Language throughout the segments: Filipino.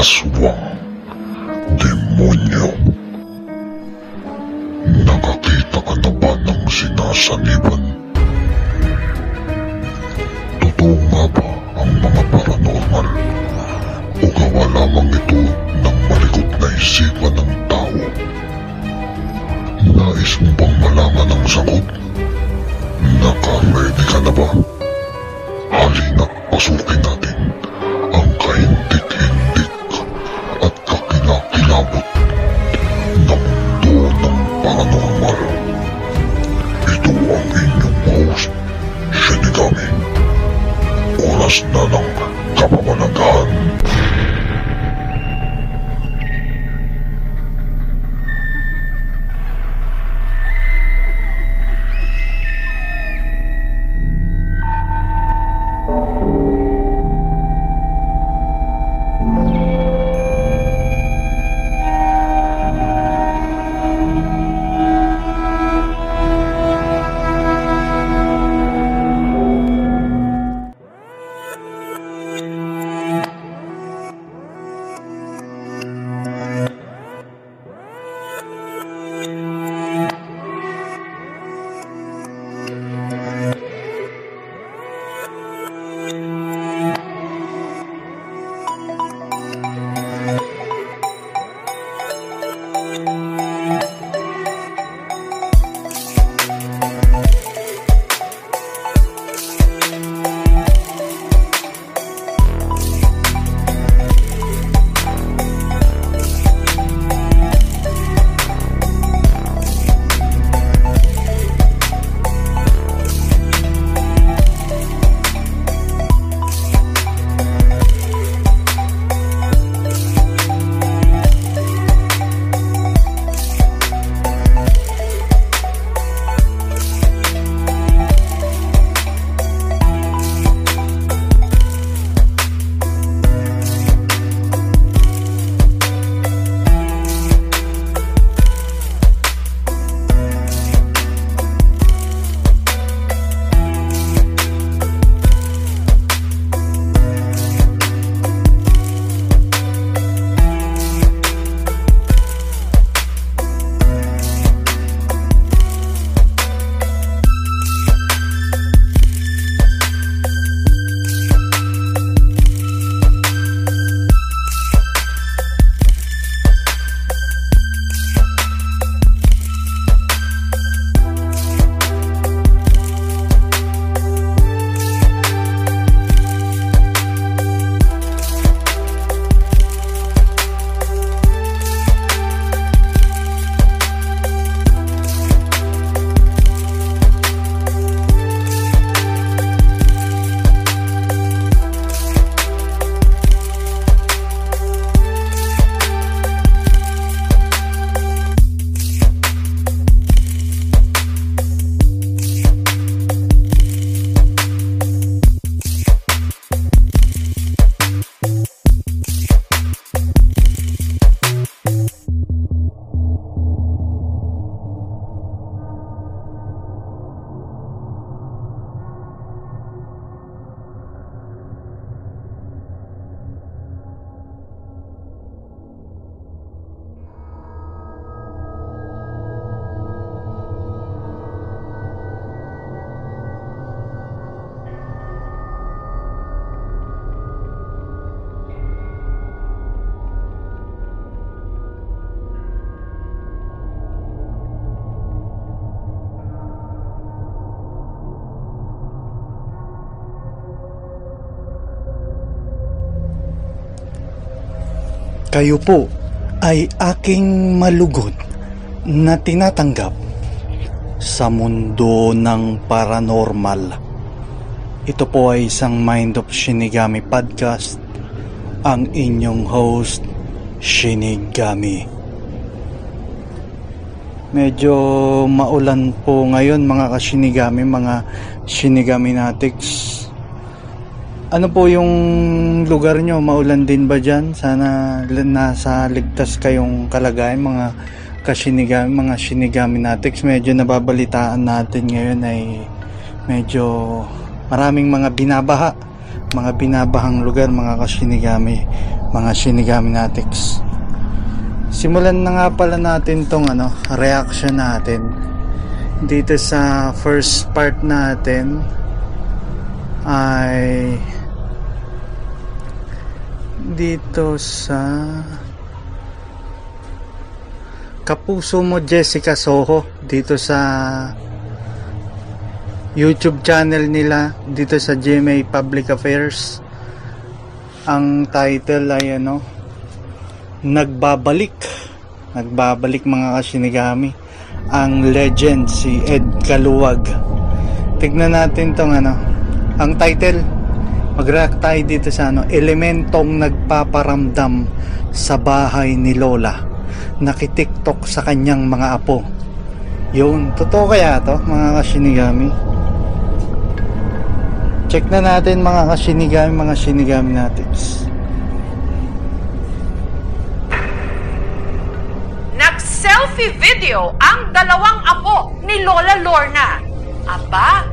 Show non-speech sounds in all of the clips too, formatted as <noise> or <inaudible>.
aswang, demonyo. Nakakita ka na ba ng sinasaniban? Totoo nga ba ang mga paranormal? O gawa lamang ito ng malikot na isipan ng tao? Nais mo bang malaman ang sagot? Naka-ready ka na ba? Kayo po ay aking malugod na tinatanggap sa mundo ng paranormal. Ito po ay isang Mind of Shinigami podcast. Ang inyong host, Shinigami. Medyo maulan po ngayon mga ka-Shinigami, mga Shinigaminatics. Ano po yung lugar nyo? Maulan din ba dyan? Sana nasa ligtas kayong kalagayan mga kasinigami, mga shinigaminatics. Medyo nababalitaan natin ngayon ay medyo maraming mga binabaha. Mga binabahang lugar mga kasinigami. mga Shinigami Natics. Simulan na nga pala natin tong ano, reaction natin dito sa first part natin ay dito sa Kapuso mo Jessica Soho. Dito sa YouTube channel nila. Dito sa GMA Public Affairs. Ang title ay ano Nagbabalik. Nagbabalik mga kasinigami. Ang legend si Ed Kaluwag. Tignan natin tong ano ang title mag-react tayo dito sa ano elementong nagpaparamdam sa bahay ni Lola nakitiktok sa kanyang mga apo yun, totoo kaya to mga kasinigami check na natin mga kasinigami mga sinigami natin Nag-selfie video ang dalawang apo ni Lola Lorna. Aba,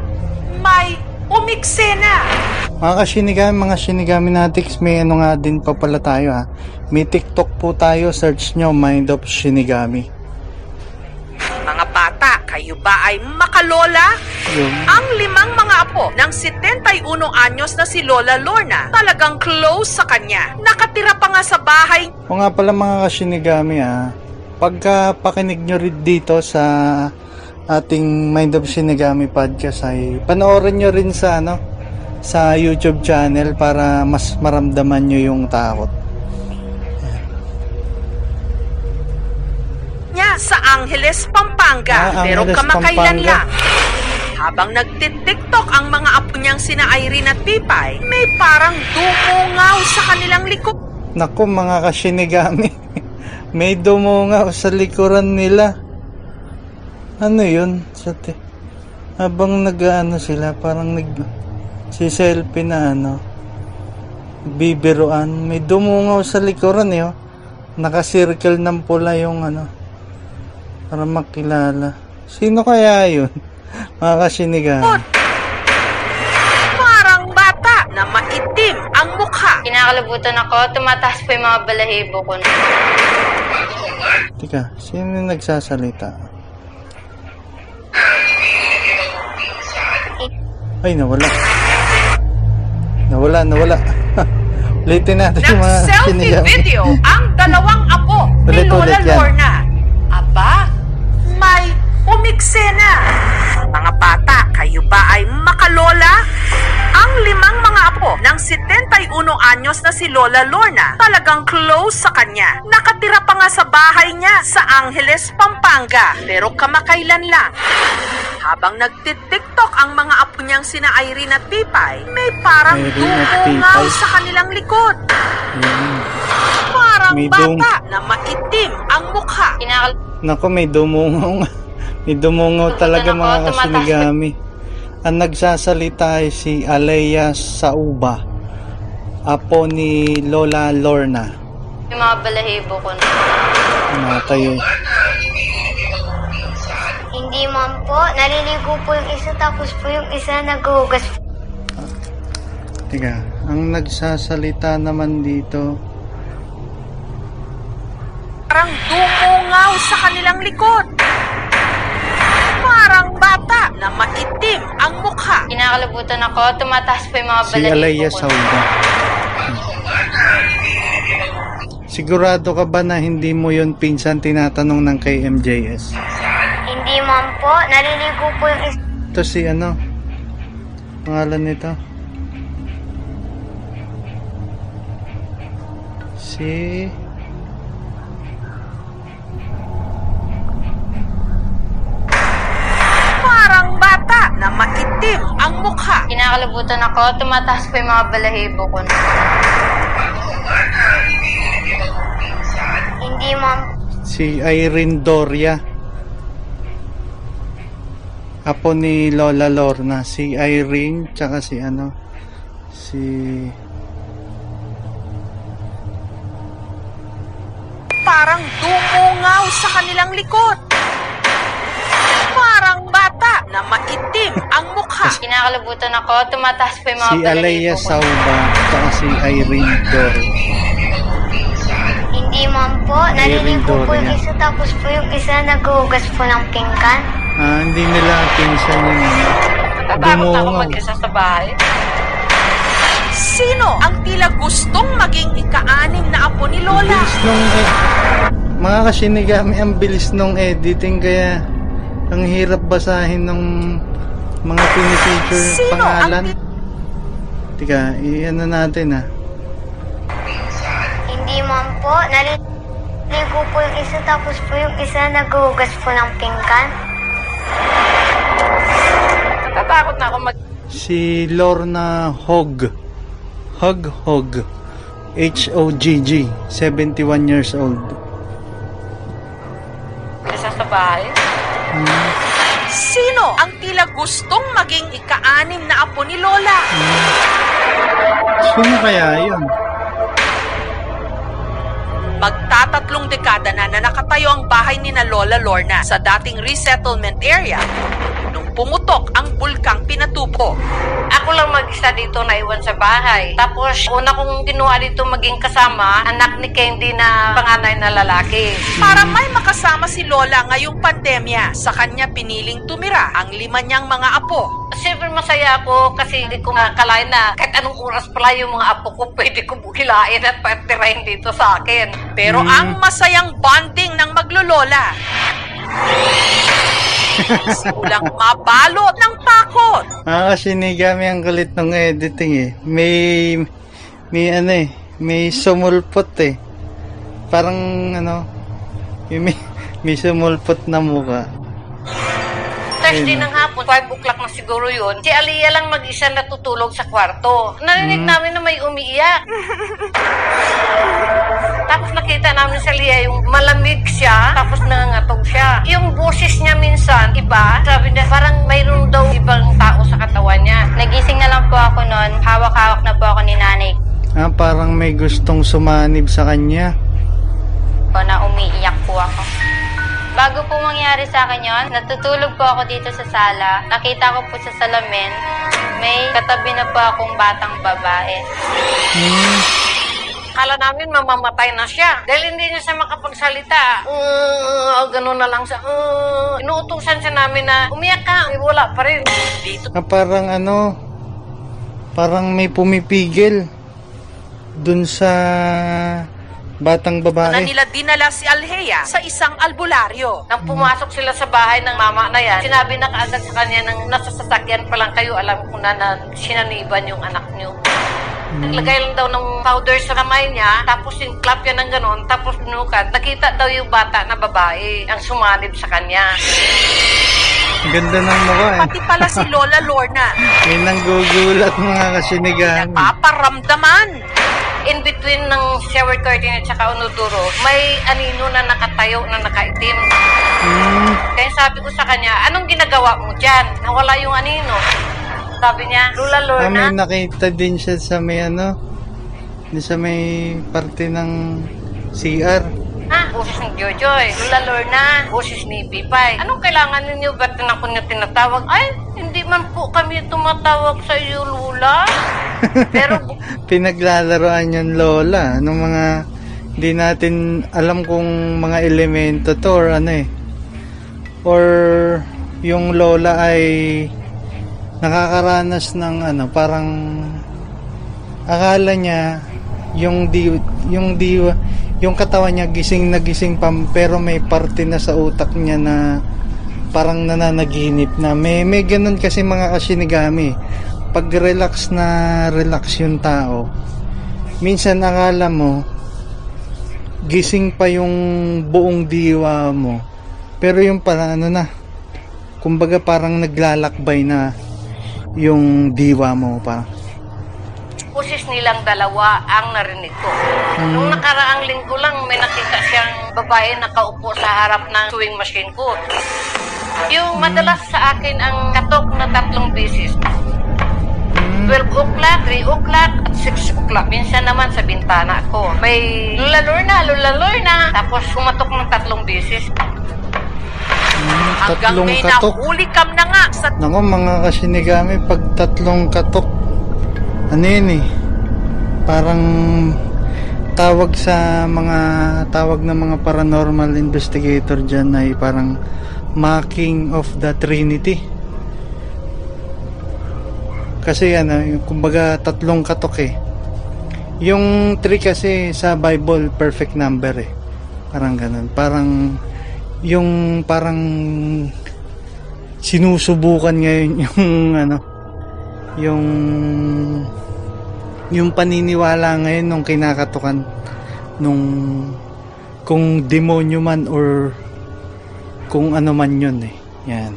may umiksena. Mga kasinigami mga sinigami natin may ano nga din pa pala tayo ha may tiktok po tayo search nyo Mind of Shinigami. Mga bata, kayo ba ay makalola? yun. Ang limang mga apo ng 71 anyos na si Lola Lorna talagang close sa kanya. Nakatira pa nga sa bahay. O nga pala mga kasinigami ah, pagka pakinig nyo rin dito sa ating Mind of Shinigami podcast ay panoorin nyo rin sa ano sa YouTube channel para mas maramdaman nyo yung takot. niya sa Angeles, Pampanga. Ah, pero Angeles, kamakailan Pampanga. lang. Habang nagtitiktok ang mga apo niyang sina Irene at Pipay, may parang dumungaw sa kanilang likod. Naku mga kasinigami, <laughs> may dumungaw sa likuran nila. Ano yun? Sa habang nag-ano sila, parang nag si selfie na ano, bibiruan. May dumungaw sa likuran eh. Oh. Naka-circle ng pula yung ano, para makilala. Sino kaya yun? <laughs> Mga kasinigami. Parang bata na maitim ang mukha. Kinakalabutan ako, tumataas pa yung mga balahibo ko na. Tika, sino yung nagsasalita? Ay, nawala. Nawala, nawala. <laughs> Ulitin natin yung mga Nag-selfie video ang <laughs> dalawang apo ni Ulit, Lola ulit yan. Lorna. Aba, may umiksena. Mga bata, kayo ba ay makalola? Ang limang mga apo ng 71 anyos na si Lola Lorna talagang close sa kanya. Nakatira pa nga sa bahay niya sa Angeles, Pampanga. Pero kamakailan lang. Habang nagtitiktok ang mga apo niyang sina Irene at Pipay, may parang dumungaw sa kanilang likod. Yan. Parang May dum- bata na maitim ang mukha. Kinakal... Naku, may dumungaw nga. May dumungaw talaga mga kasinigami. Ang nagsasalita ay si Alea Sauba. Apo ni Lola Lorna. yung mga balahibo ko na. Namatay eh. Hindi man po. Naliligo po yung isa tapos po yung isa naghuhugas Teka, ang nagsasalita naman dito, Parang dumungaw sa kanilang likod. Parang bata na maitim ang mukha. Kinakalabutan ako, tumataas pa yung mga si balahibo Alaya. Sauba. Sigurado ka ba na hindi mo yon pinsan tinatanong ng kay MJS? Hindi man po. Naliligo po yung Ito si ano? Pangalan nito? Si... Parang bata na maitim ang mukha. Kinakalabutan ako, tumataas pa yung mga balahibo ko na. Hindi man Si Irene Doria. Apo ni Lola Lorna. Si Irene, tsaka si ano? Si... Parang dumungaw sa kanilang likod. Na maitim ang mukha. <laughs> Kinakalabutan ako, tumataas pa yung mga Si ko na. Sauba, tsaka si Irene Doria. po, naliligo po yung isa tapos po yung isa naghuhugas po ng pingkan. Ah, hindi nila pinsan yung ano. Natatakot na ako Dumungaw. mag-isa sa bahay. Sino ang tila gustong maging ika-anim na apo ni Lola? Bilis nung eh, mga kasinigami ang bilis nung editing kaya ang hirap basahin ng mga pinipicture Sino ang pangalan. Tika, i-ano natin ah. Hindi man po, naliligo po yung isa tapos po yung isa naghuhugas po ng pingkan. Natatakot na ako mag Si Lorna Hog. Hog Hog. H-O-G-G. 71 years old. isa sa bahay. Sino ang tila gustong maging ika-anim na apo ni Lola? Sino kaya yun? Magtatatlong dekada na na nakatayo ang bahay ni na Lola Lorna sa dating resettlement area nung pumutok ang bulkang Pinatubo. Ako lang mag-isa dito na iwan sa bahay. Tapos, una kong kinuha dito maging kasama, anak ni Candy na panganay na lalaki. Para may makasama si Lola ngayong pandemya, sa kanya piniling tumira ang lima niyang mga apo. Siyempre masaya ako kasi hindi ko makakalain na kahit anong oras pala yung mga apo ko pwede ko bukilain at patirahin dito sa akin. Pero Hmm. ang masayang bonding ng maglolola, simulang mabalot ng pakot. Ah, kasi nigami ang kulit ng editing eh. May, may ano eh, may sumulpot eh. Parang ano, may, may sumulpot na muka. Thursday ng hapon, 5 o'clock na siguro yun, si Aliyah lang mag-isa natutulog sa kwarto. Narinig namin na may umiiyak. <laughs> tapos nakita namin si Aliyah yung malamig siya, tapos nangangatog siya. Yung boses niya minsan, iba, sabi niya parang mayroon daw ibang tao sa katawan niya. Nagising na lang po ako noon. Hawak-hawak na po ako ni nanay Ah, parang may gustong sumanib sa kanya. ko na umiiyak po ako. Bago po mangyari sa akin yon, natutulog po ako dito sa sala. Nakita ko po sa salamin, may katabi na po akong batang babae. Hmm, Kala namin mamamatay na siya. Dahil hindi niya siya makapagsalita. Uh, ganun na lang siya. Uh, inuutusan siya namin na umiyak ka. Eh, wala pa rin. Dito ah, parang ano, parang may pumipigil dun sa batang na babae. nila dinala si Alhea sa isang albularyo. Nang pumasok sila sa bahay ng mama na yan, sinabi na kaagad sa kanya nang nasa sasakyan pa lang kayo, alam ko na na sinaniban yung anak niyo. Naglagay lang daw ng powder sa kamay niya, tapos yung clap yan ng ganon, tapos binukat. Nakita daw yung bata na babae ang sumanib sa kanya. Ang Ganda ng mukha eh. Pati pala si Lola Lorna, May nanggugulat mga kasinigan. napaparamdaman. In between ng shower curtain at saka unuduro, may anino na nakatayo na nakaitim. Hmm, Kaya sabi ko sa kanya, anong ginagawa mo dyan? Nawala yung anino. Sabi niya, Lula ah, Lorna, nakita din siya sa may ano, sa may parte ng CR. Ha? Boses ni Jojoy. Lula Lorna, boses ni Pipay. Anong kailangan ninyo? Ba't na ako niyo tinatawag? Ay, hindi man po kami tumatawag sa iyo, Lula. <laughs> Pero Pinaglalaroan yung lola. Anong mga, hindi natin alam kung mga elemento to or ano eh. Or yung lola ay nakakaranas ng ano, parang akala niya yung di yung di yung katawan niya gising na gising pa pero may parte na sa utak niya na parang nananaginip na. May may ganun kasi mga kasinigami pag relax na relax yung tao minsan akala mo gising pa yung buong diwa mo. Pero yung pala ano na kumbaga parang naglalakbay na yung diwa mo parang boses nilang dalawa ang narinig ko. Nung nakaraang linggo lang, may nakita siyang babae nakaupo sa harap ng sewing machine ko. Yung madalas sa akin ang katok na tatlong beses. 12 o'clock, 3 o'clock, at 6 o'clock. Minsan naman sa bintana ko. May lula lorna, lula lorna. Tapos kumatok ng tatlong beses. Hanggang tatlong may katok nahuli kam na nga sa Nako mga kasinigami, pag tatlong katok, ano yun eh, parang tawag sa mga tawag ng mga paranormal investigator dyan ay parang mocking of the Trinity. Kasi ano, kumbaga tatlong katok eh. Yung 3 kasi sa Bible perfect number eh. Parang ganun. Parang yung parang sinusubukan ngayon <laughs> yung ano yung yung paniniwala ngayon nung kinakatukan nung kung demonyo man or kung ano man yun eh. Yan.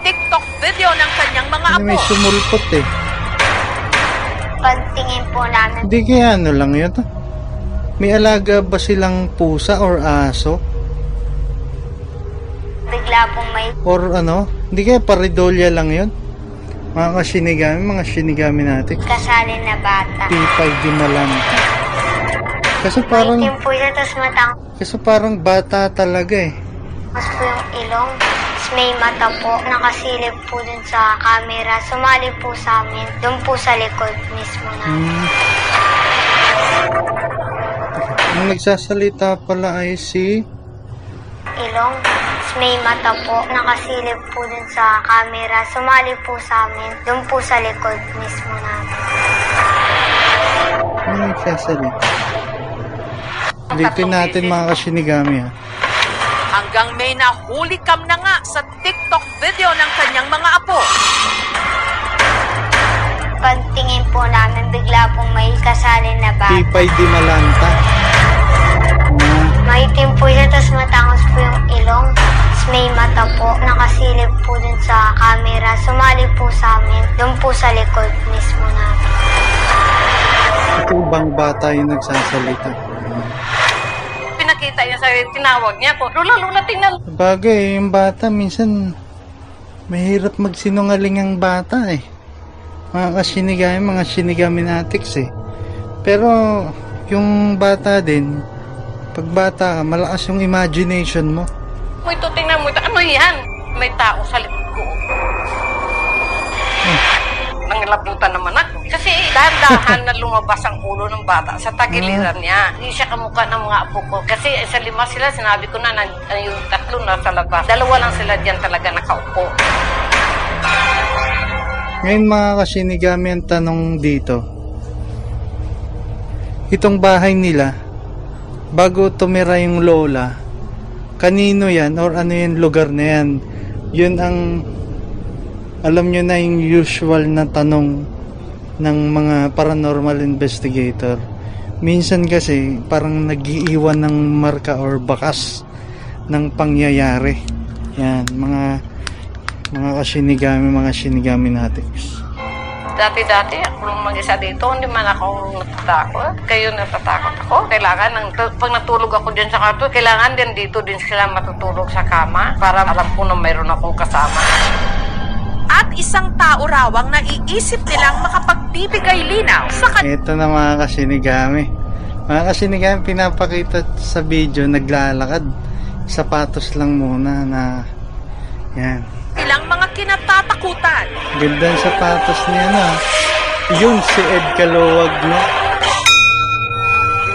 TikTok video ng kanyang mga Ano, may apo. sumulpot eh. Pagtingin po namin, Hindi kaya ano lang yun. ah. May alaga ba silang pusa or aso? bigla pong may Or ano? Hindi kaya paridolya lang yun? Mga kasinigami, mga sinigami natin. kasali na bata. P5 din na lang. Kasi parang, Maitim po siya, tapos matangos kasi parang bata talaga eh. po yung ilong. Tapos may mata po, nakasilip po dun sa camera. Sumali po sa amin, dun po sa likod mismo na. Hmm. Ang nagsasalita pala ay si ilong. May mata po, nakasilip po dun sa camera. Sumali po sa amin, dun po sa likod mismo namin. Ano nagsasalita? Ulitin natin mga kasinigami ha. Hanggang may nahuli cam na nga sa TikTok video ng kanyang mga apo. Pagtingin po namin, bigla pong may kasali na bata. P5 di malanta. Maitim po siya, tapos matangos po yung ilong. Tapos may mata po, nakasilip po dun sa camera. Sumali po sa amin, dun po sa likod mismo namin. ito bang bata yung nagsasalita? Pinakita niya sa tinawag niya ko. Lula, lula, tingnan. Bagay, yung bata minsan mahirap magsinungaling ang bata eh. Mga kasinigami, mga sinigaminatics eh. Pero yung bata din, pag bata ka, malakas yung imagination mo. mo ito, tingnan mo ito. Ano yan? May tao sa likod ko. Nangilabutan naman ako. Kasi dahan-dahan na lumabas ang ulo ng bata sa tagiliran niya. Hindi siya kamukha ng mga apo ko. Kasi sa lima sila, sinabi ko na, na na yung tatlo nasa labas. Dalawa lang sila diyan talaga nakaupo. Ngayon mga kasinigami ang tanong dito. Itong bahay nila, bago tumira yung lola, kanino yan or ano yung lugar na yan? Yun ang alam nyo na yung usual na tanong ng mga paranormal investigator. Minsan kasi parang nagiiwan ng marka or bakas ng pangyayari. Yan, mga mga kasinigami, mga sinigami natin. Dati-dati, ako mag-isa dito, hindi man ako natatakot. Kayo natatakot ako. Kailangan, ng, pag natulog ako dyan sa karto, kailangan din dito din sila matutulog sa kama para alam ko na mayroon akong kasama. At isang tao raw ang naiisip nilang makapagbibigay linaw sa kanyang Ito na mga kasinigami. Mga kasinigami, pinapakita sa video, naglalakad. Sapatos lang muna na, yan. Ilang mga kinatatakutan. Ganda ng sapatos niya na. Yun si Ed Kaluwag, no?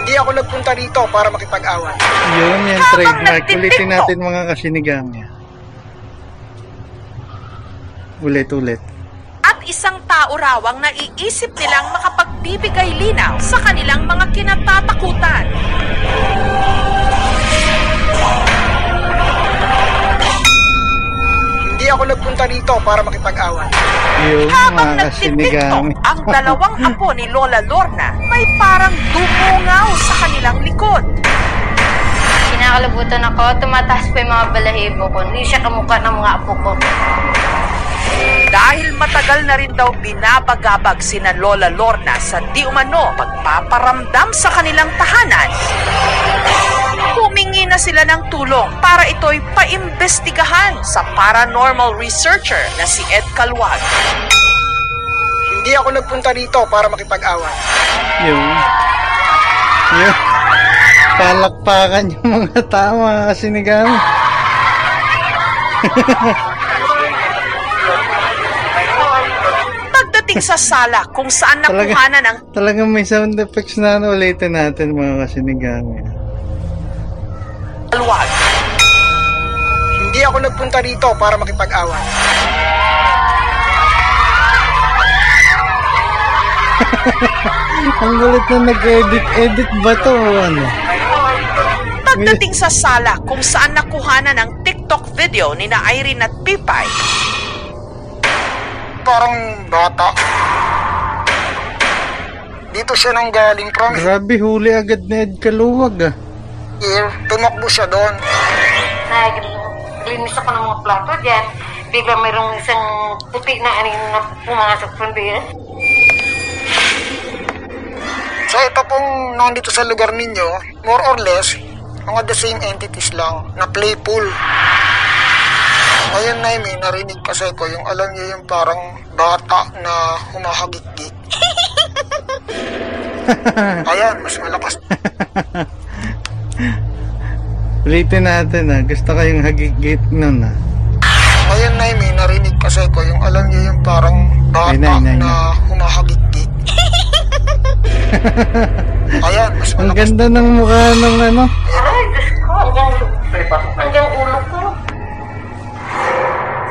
Hindi ako nagpunta dito para makipag-away. Yun yan, Habang trademark. nagtitiktok. Ulitin natin mga kasinigami. Ulit, ulit. At isang tao raw ang naiisip nilang makapagbibigay linaw sa kanilang mga kinatatakutan. Ako nagpunta dito para makipag-away. Yun, Habang mga kasinigami. nagtitiktok, ang dalawang apo ni Lola Lorna may parang dumungaw sa kanilang likod. Kinakalabutan ako, tumataas pa yung mga balahibo ko. Hindi siya kamukha ng mga apo ko. Dahil matagal na rin daw binabagabag sina Lola Lorna sa di umano pagpaparamdam sa kanilang tahanan, humingi na sila ng tulong para ito'y paimbestigahan sa paranormal researcher na si Ed Calwag. Hindi ako nagpunta dito para makipag-away. Yun. Yun. Palakpakan yung mga tao, mga kasinigami. Pagdating sa sala kung saan Talaga. nakuhanan ang Talagang may sound effects na ano, ulitin natin mga kasinigami. Talwag, Hindi ako nagpunta rito para makipag-away. Ang gulit na nag-edit. Edit ba to ano? Pagdating sa sala kung saan nakuhanan ang TikTok video ni na Irene at Pipay, Parang bata. Dito siya nang galing from Grabe, huli agad na Ed Kaluwag ah. Here. Tumakbo siya doon. Naglinis ako ng mga plato dyan. Bigla mayroong isang puti na anin na pumasok from there. So ito pong nandito sa lugar ninyo, more or less, mga the same entities lang na playful. Ngayon na may narinig kasi ko yung alam niyo yung parang bata na humahagit-git. <laughs> Ayan, mas malakas. <laughs> Ulitin natin ah. Gusto ko yung hagigit nun ah. Ngayon na may narinig kasi ko yung alam niyo yung parang bata Ay, nay, nay, na humahagit-git. <laughs> Ayan, mas Ang ganda ng mukha ng ano. Ay, Diyos ko. Hanggang, ulo ko.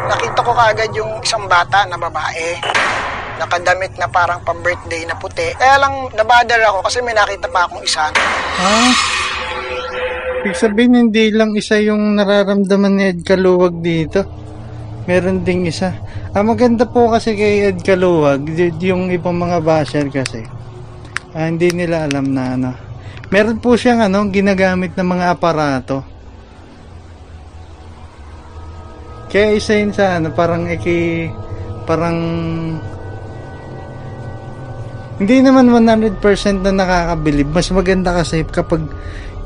Nakita ko kaagad yung isang bata na babae. Nakadamit na parang pang-birthday na puti. Kaya lang nabadal ako kasi may nakita pa akong isa. Ah. Ibig sabihin, hindi lang isa yung nararamdaman ni Ed Kaluwag dito. Meron ding isa. Ah, maganda po kasi kay Ed Kaluwag, yung ibang mga basher kasi. Ah, hindi nila alam na ano. Meron po siyang ano, ginagamit ng mga aparato. Kaya isa yun sa ano, parang iki, parang hindi naman 100% na nakakabilib. Mas maganda kasi kapag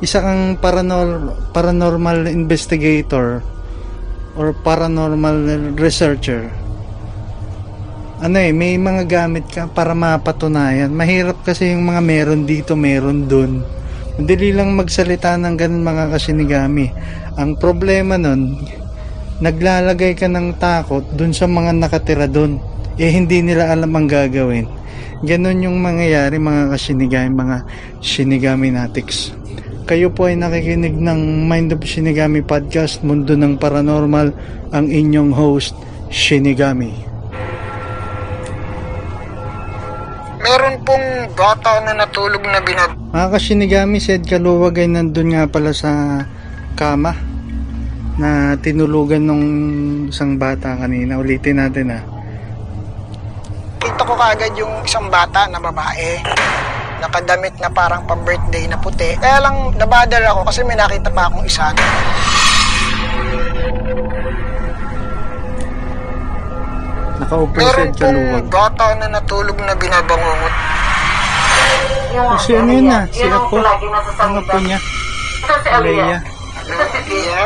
isa kang paranor- paranormal investigator or paranormal researcher. Ano eh, may mga gamit ka para mapatunayan. Mahirap kasi yung mga meron dito, meron dun. Madali lang magsalita ng ganun mga kasinigami. Ang problema nun, naglalagay ka ng takot dun sa mga nakatira dun. Eh hindi nila alam ang gagawin. Ganon yung mangyayari mga kasinigami, mga shinigami natics. Kayo po ay nakikinig ng Mind of Shinigami Podcast, Mundo ng Paranormal, ang inyong host, Shinigami. Meron pong bata na natulog na binab... Mga kasinigami, si Ed Kaluwag ay nandun nga pala sa kama na tinulugan nung isang bata kanina. Ulitin natin ah. Kita ko kaagad yung isang bata na babae. Nakadamit na parang pang-birthday na puti. Kaya lang nabadal ako kasi may nakita pa akong isa. Ed pong Kaluwag. bata na natulog na binabangungot. Oh, si ano yun ah? Si Apo. nasasalita. apo niya. Ito si Aliyah. Leia.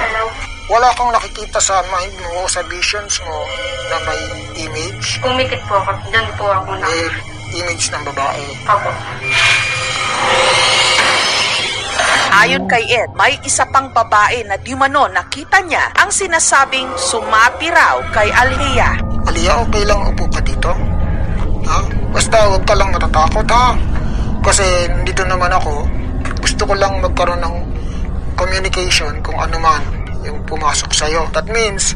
Hello. wala kang nakikita sa mind mo, sa visions mo na may image. Umikit po ako. Diyan po ako na. May image ng babae. Ako. ayon kay Ed, may isa pang babae na di mano nakita niya ang sinasabing sumapi raw kay Alhea. Aliyah, okay lang upo ka dito? Ha? Basta huwag ka lang matatakot ha. Kasi dito naman ako, gusto ko lang magkaroon ng communication kung ano man yung pumasok sa'yo. That means,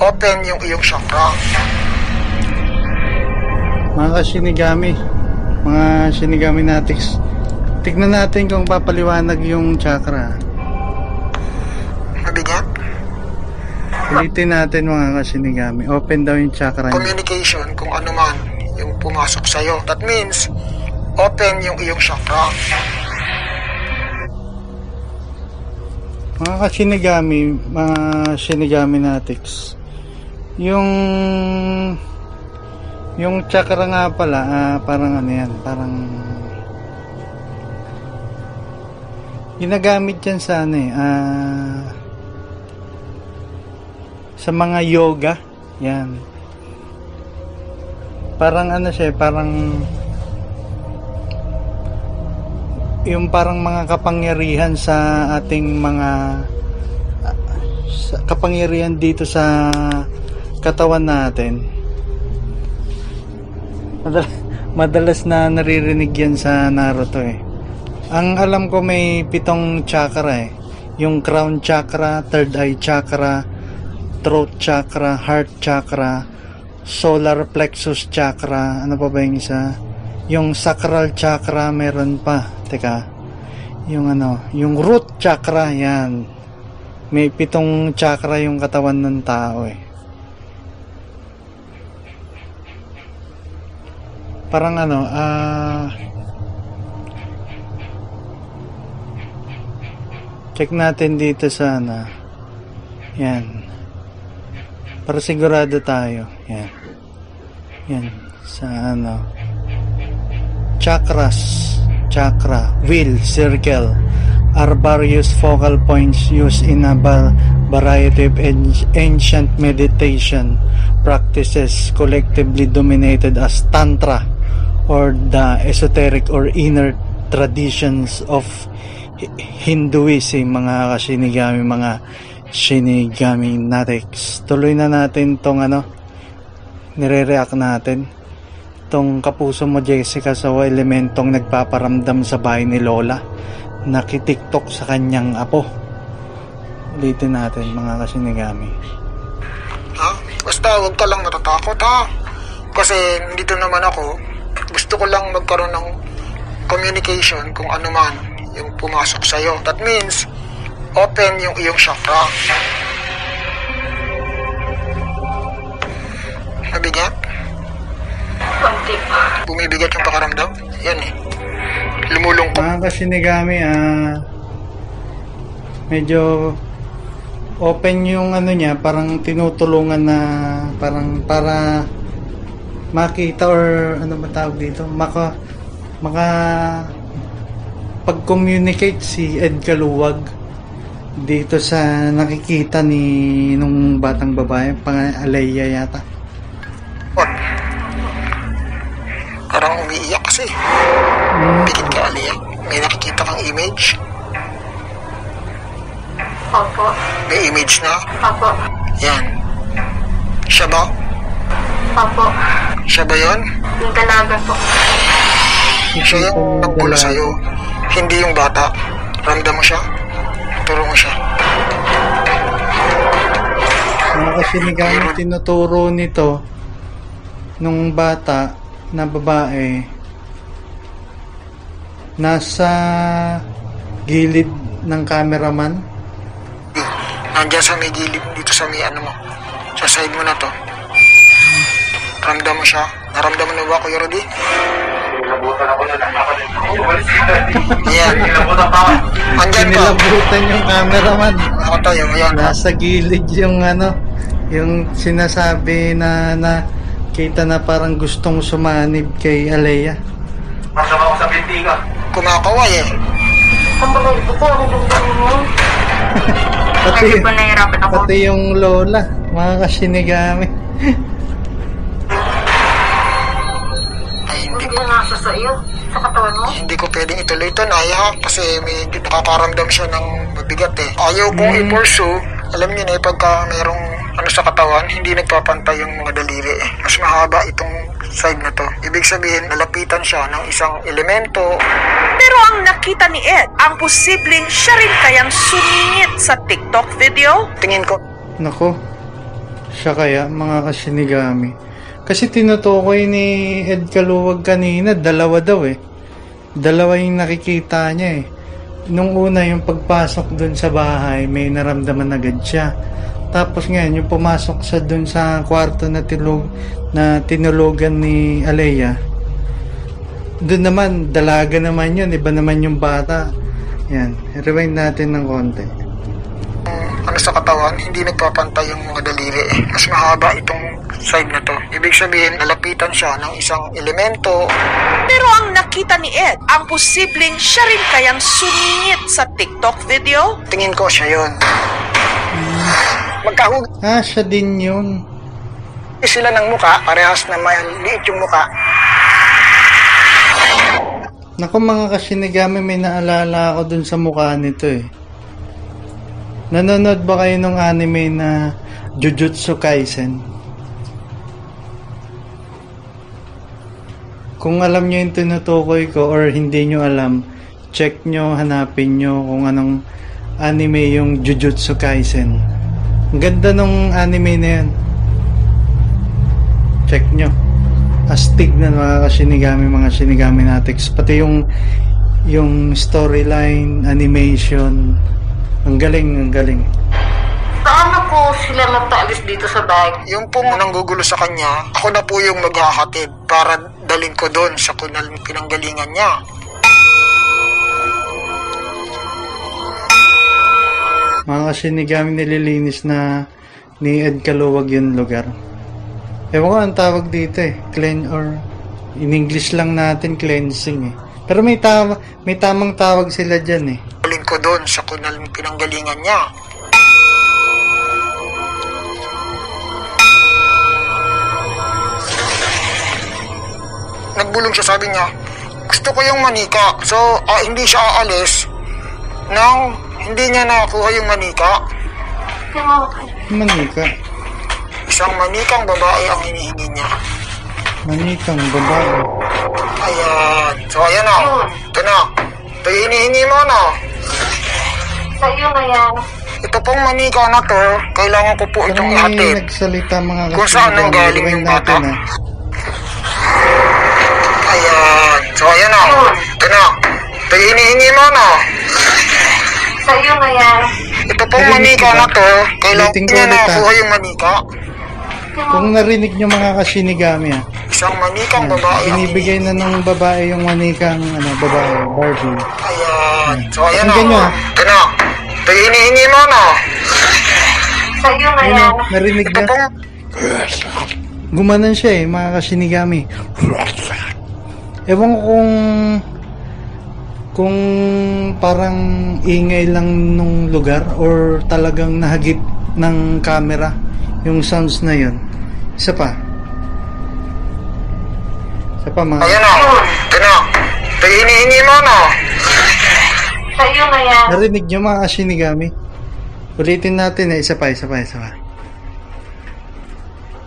open yung iyong chakra. Mga kasinigami, mga shinigami natics. Tignan natin kung papaliwanag yung chakra. Mabigat? Ulitin natin mga kasinigami. Open daw yung chakra niya. Communication kung ano man yung pumasok sa'yo. That means, open yung iyong chakra. Mga kasinigami, mga shinigami natics. Yung yung chakra nga pala, ah, parang ano yan, parang ginagamit yan sa ano eh, ah, sa mga yoga, yan. Parang ano siya, parang yung parang mga kapangyarihan sa ating mga ah, sa- kapangyarihan dito sa katawan natin Madalas, madalas na naririnig yan sa Naruto eh. Ang alam ko may pitong chakra eh. Yung crown chakra, third eye chakra, throat chakra, heart chakra, solar plexus chakra, ano pa ba yung isa? Yung sacral chakra meron pa. Teka. Yung ano, yung root chakra yan. May pitong chakra yung katawan ng tao eh. Parang ano, ah check natin dito sa ano. Yan. Para sigurado tayo. Yan. Yan. Sa ano. Chakras. Chakra. Wheel. Circle. Are various focal points used in a va- variety of an- ancient meditation practices collectively dominated as Tantra or the esoteric or inner traditions of Hi- Hinduism, mga kasinigami, mga Shinigami Natics. Tuloy na natin tong ano, nire-react natin. Tong kapuso mo Jessica sa elementong nagpaparamdam sa bahay ni Lola. Nakitiktok sa kanyang apo. Ulitin natin mga kasinigami. Ha? Basta huwag ka lang natatakot ha. Kasi dito naman ako, gusto ko lang magkaroon ng communication kung ano man yung pumasok sa'yo. That means, open yung iyong chakra. Mabigat? Konti pa. Bumibigat yung pakaramdam? Yan eh. Lumulungkot. Mga kasinigami, ah, medyo open yung ano niya, parang tinutulungan na parang para makita or ano ba tawag dito, maka maka pag-communicate si Ed Kaluwag dito sa nakikita ni nung batang babae, pang Alaya yata. Parang umiiyak kasi. Pikit ka, Aliyah. May nakikita kang image? Opo. May image na? Opo. Yan. Siya ba? Opo. Siya ba yun? Yung dalaga po. Siya yung nagpula sa'yo. Hindi yung bata. Ramdam mo siya? Turo mo siya. Mga kasinigami tinuturo nito nung bata na babae nasa gilid ng cameraman Nandiyan sa may gilid dito sa may ano mo. Sa side mo na to. Ramdam mo siya. Naramdaman mo ba, Kuya Rudy? Ayan. Andyan ka. Pinilabutan yung cameraman. Ako tayo. Ayan. Nasa gilid yung ano, yung sinasabi na na kita na parang gustong sumanib kay Alea. Kumakaway eh. Ang bagay po po, ang ganda mo. Pati, ako. pati yung lola, mga kasinigami. Sa iyo. Sa katawan mo. hindi ko pwedeng ituloy ito, Naya. Kasi may nakakaramdam siya ng mabigat eh. Ayaw kong i-pursue. Alam niyo na eh, pagka merong ano sa katawan, hindi nagpapantay yung mga daliri eh. Mas mahaba itong side na to. Ibig sabihin, nalapitan siya ng isang elemento. Pero ang nakita ni Ed, ang posibleng siya rin kayang sumingit sa TikTok video? Tingin ko, Nako, siya kaya mga kasinigami. Kasi tinutukoy ni Ed Kaluwag kanina, dalawa daw eh. Dalawa yung nakikita niya eh. Nung una yung pagpasok dun sa bahay, may naramdaman agad siya. Tapos ngayon, yung pumasok sa dun sa kwarto na, tilog, na tinulugan ni Alea, dun naman, dalaga naman yun, iba naman yung bata. Yan, rewind natin ng konti. Ano sa katawan, hindi nagpapantay yung mga daliri eh. Mas mahaba itong side na to. Ibig sabihin, nalapitan siya ng isang elemento. Pero ang nakita ni Ed, ang posibleng siya rin kayang sumingit sa TikTok video? Tingin ko siya yun. Magkahug Ah, siya din yun. sila ng muka, parehas na maliit yung muka. Naku mga kasinigami, may naalala ako dun sa mukha nito eh. Nanonood ba kayo ng anime na Jujutsu Kaisen? kung alam nyo yung tinutukoy ko or hindi nyo alam, check nyo, hanapin nyo kung anong anime yung Jujutsu Kaisen. Ang ganda nung anime na yan. Check nyo. Astig na mga shinigami, mga shinigami natics. Pati yung yung storyline, animation. Ang galing, ang galing. Paano po sila nagpaalis dito sa bahay? Yung pong nanggugulo sa kanya, ako na po yung maghahatid para dalhin ko doon sa kunal pinanggalingan niya. Mga shinigami nililinis na ni Ed Kaluwag yung lugar. Ewan ko ang tawag dito eh. Clean or in English lang natin cleansing eh. Pero may tama, may tamang tawag sila diyan eh. Ko doon sa kunal pinanggalingan niya. Nagbulong siya, sabi niya, gusto ko yung manika. So, ah, hindi siya aalis nang hindi niya nakakuha yung manika. Manika. Isang manikang babae ang hinihingi niya. Manikang babae. Ayan. So, ayan na. Ito na. Ito yung hinihingi mo, no? Sa'yo na yan. Ito pong manika na to, kailangan ko po itong may ihatid. nagsalita mga Kung saan nang galing yung natin bata? ah. Ayan. So, ayan na. Ito na. Ito yung hinihingi mo, no? Sa'yo na yan. Ito pong Narinig manika na to, kailangan Ulitin ko ulit, ah. nakakuha yung manika. Kung narinig nyo mga kashinigami ah. Isang manikang babae ang Binibigay na ng babae yung manikang ano, babae, Barbie. Ayan. So, ayan na. Ah. Ito na. Ito yung hinihingi mo, no? Sa'yo na yan. oh, narinig Ito pong Gumanan siya eh, mga kashinigami. Ewan ko kung kung parang ingay lang nung lugar or talagang nahagip ng camera yung sounds na yun. Isa pa. Isa pa mga Ayan na. Ito na. Ito hinihingi mo, no? Sa'yo na yan. narinig nyo mga kashinigami. Ulitin natin eh, isa pa, isa pa, isa pa.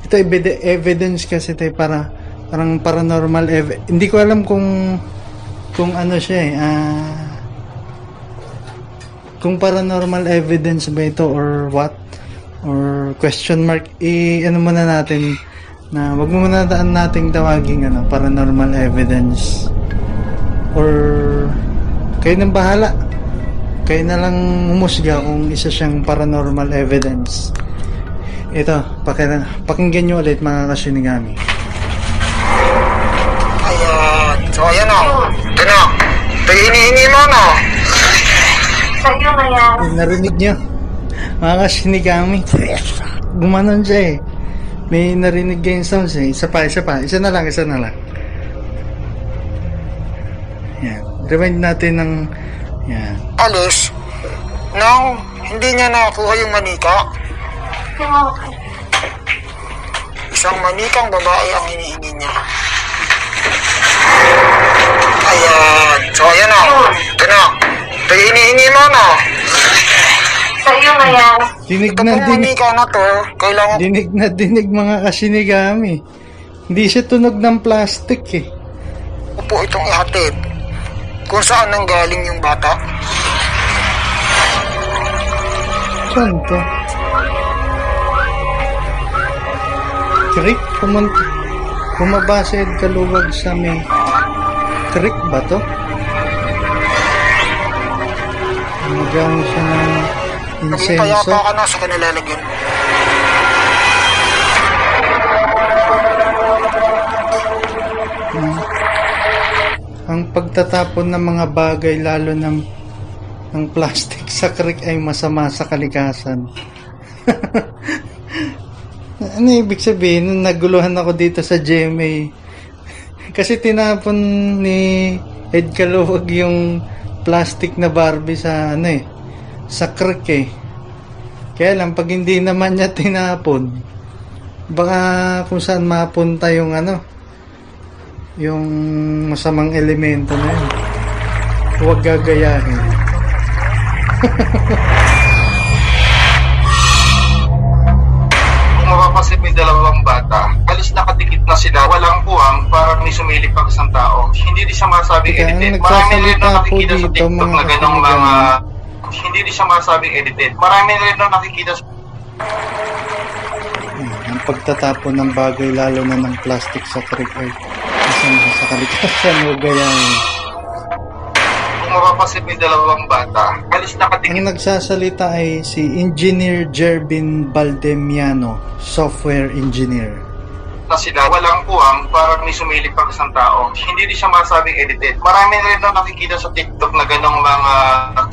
Ito evide- evidence kasi tayo para parang paranormal ev- hindi ko alam kung kung ano siya eh ah, kung paranormal evidence ba ito or what or question mark i ano muna natin na wag mo muna daan nating tawaging ano paranormal evidence or kayo nang bahala kayo na lang humusga kung isa siyang paranormal evidence ito, pakina, pakinggan nyo ulit mga kasinigami. Ayan. So, ayan na. Ito na. Ito yung hinihingi mo, no? Sa'yo na yan. Narinig nyo? Mga kasinigami. Gumanon siya eh. May narinig yung sounds eh. Isa pa, isa pa. Isa na lang, isa na lang. Yan. Rewind natin ng... Yan. Alis nang hindi niya nakakuha yung manika. Isang manikang babae ang hinihingi niya. Ayan. So, ayan na. Ito na. Ito yung hinihingi mo, na yan. Dinig Ito na pong dinig. manika na to, kailangan Dinig na dinig mga kasinigami. Hindi siya tunog ng plastic eh. ko po itong ihatid. Kung saan nang galing yung bata. Saan to? Creek? Pumunta. Bumaba si Ed Kaluwag sa may... Creek ba to? Magawa siya ng Naging insenso. payapa ka na sa kanilalagyan. Ang pagtatapon ng mga bagay lalo ng ng plastic sa creek ay masama sa kalikasan. <laughs> ano ibig sabihin? Naguluhan ako dito sa GMA. <laughs> Kasi tinapon ni Ed Kaluwag yung plastic na Barbie sa ano eh, sa creek eh. Kaya lang, pag hindi naman niya tinapon, baka kung saan mapunta yung ano, yung masamang elemento na yun. Huwag gagayahin. Kung mapapansin may dalawang bata, alis nakadikit na sila, walang puwang, parang may sumilip pag isang tao. Hindi din siya masabing Teka, ang edited. Marami rin na nakikita sa TikTok na ganong mga... Hindi din siya masabing edited. Marami rin na nakikita sa ang pagtatapon ng bagay lalo na ng plastic sa creek ay isang sa kalikasan o gayahin. kung mapapansin mo yung dalawang bata, halos Ang nakatingin nagsasalita ay si Engineer Jervin Baldemiano, software engineer. Na sila. Walang puwang, parang may sumilip pag isang tao. Hindi din siya masabing edited. Marami rin na nakikita sa TikTok na ganong mga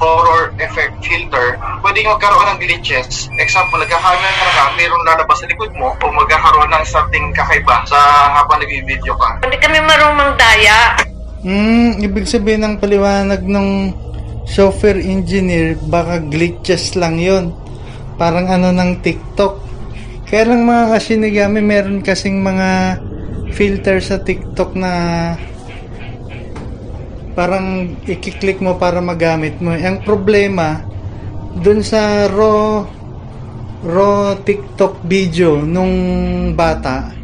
horror effect filter. Pwede magkaroon ng glitches. Example, nagka-camera ka, mayroong lalabas sa likod mo o magkakaroon ng something kakaiba sa habang nag-video ka. Hindi kami marunong daya. Hmm, ibig sabihin ng paliwanag ng software engineer, baka glitches lang yon Parang ano ng TikTok. Kaya lang mga kasinigami, meron kasing mga filter sa TikTok na parang ikiklik mo para magamit mo. Ang problema, dun sa raw raw TikTok video nung bata,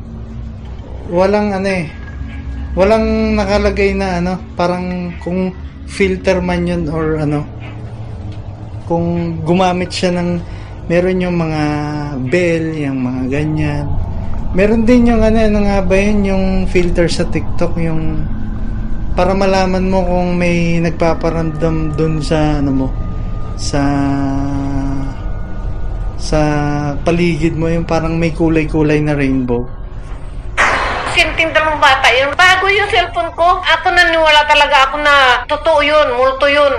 walang ano eh, walang nakalagay na ano, parang kung filter man yun or ano, kung gumamit siya ng, meron yung mga bell, yung mga ganyan. Meron din yung ano, ano nga ba yun, yung filter sa TikTok, yung para malaman mo kung may nagpaparamdam dun sa ano mo, sa sa paligid mo yung parang may kulay-kulay na rainbow. Sinting dalawang bata yun. Bago yung cellphone ko, ako naniwala talaga ako na totoo yun, multo yun.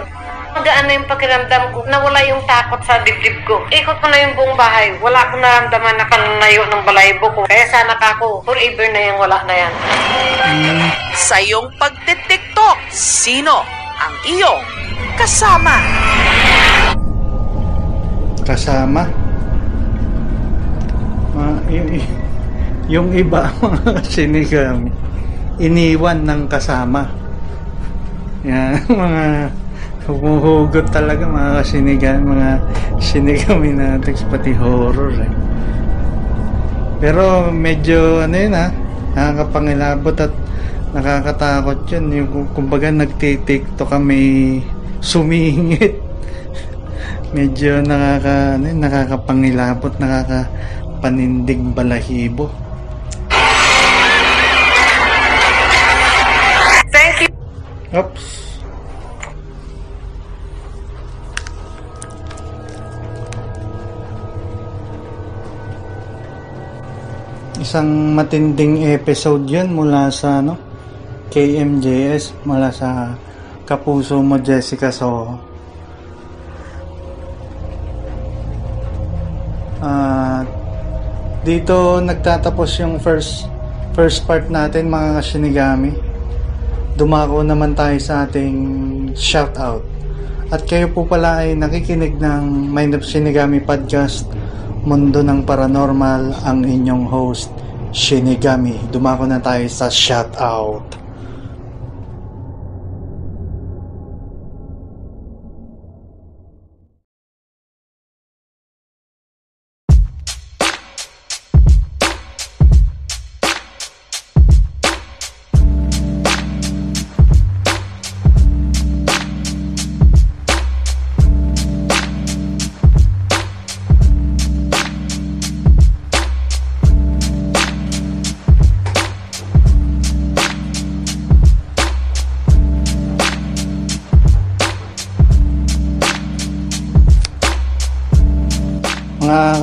Magaan na yung pakiramdam ko, nawala yung takot sa dibdib ko. Ikot ko na yung buong bahay, wala akong naramdaman na kananayo ng balaybo ko. Kaya sana ka ako, forever na yung wala na yan. Sa iyong pagtitiktok, sino ang iyong kasama? kasama. Ma, y- y- yung iba <laughs> mga sinigami iniwan ng kasama. Yan, <laughs> mga humuhugot talaga mga sinigami, mga sinigami natin pati horror eh. Pero medyo ano yun ha, nakakapangilabot at nakakatakot yun. Yung kumbaga nagtitiktok kami sumingit <laughs> medyo nakaka ano, yun, nakakapangilabot, nakakapanindig balahibo. Thank you. Oops. Isang matinding episode yun mula sa ano, KMJS, mula sa Kapuso mo Jessica Soho. Ah, dito nagtatapos yung first first part natin mga kasinigami. Dumako naman tayo sa ating shoutout. At kayo po pala ay nakikinig ng Mind of Shinigami Podcast Mundo ng Paranormal ang inyong host Shinigami. Dumako na tayo sa shoutout.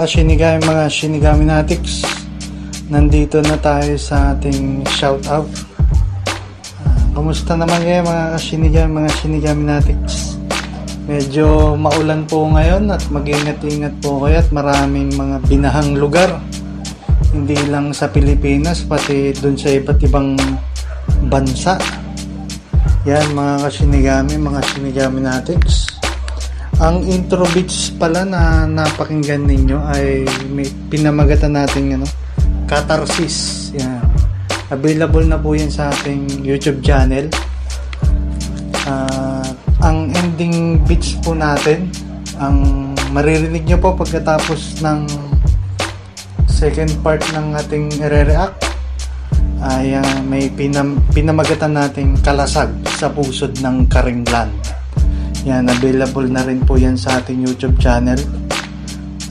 Mga kasinigami, mga shinigami natics, nandito na tayo sa ating shoutout. Uh, kumusta naman kayo mga kasinigami, mga shinigami natics? Medyo maulan po ngayon at mag-ingat-ingat po kayo at maraming mga binahang lugar. Hindi lang sa Pilipinas, pati dun sa iba't ibang bansa. Yan mga kasinigami, mga shinigami natics. Ang intro beats pala na napakinggan ninyo ay may pinamagatan natin ano, Catharsis. Yan. Available na po yan sa ating YouTube channel. Ah, ang ending beats po natin, ang maririnig nyo po pagkatapos ng second part ng ating re-react ay ah, may pinam, pinamagatan nating kalasag sa pusod ng Karinglan. Yan, available na rin po yan sa ating YouTube channel.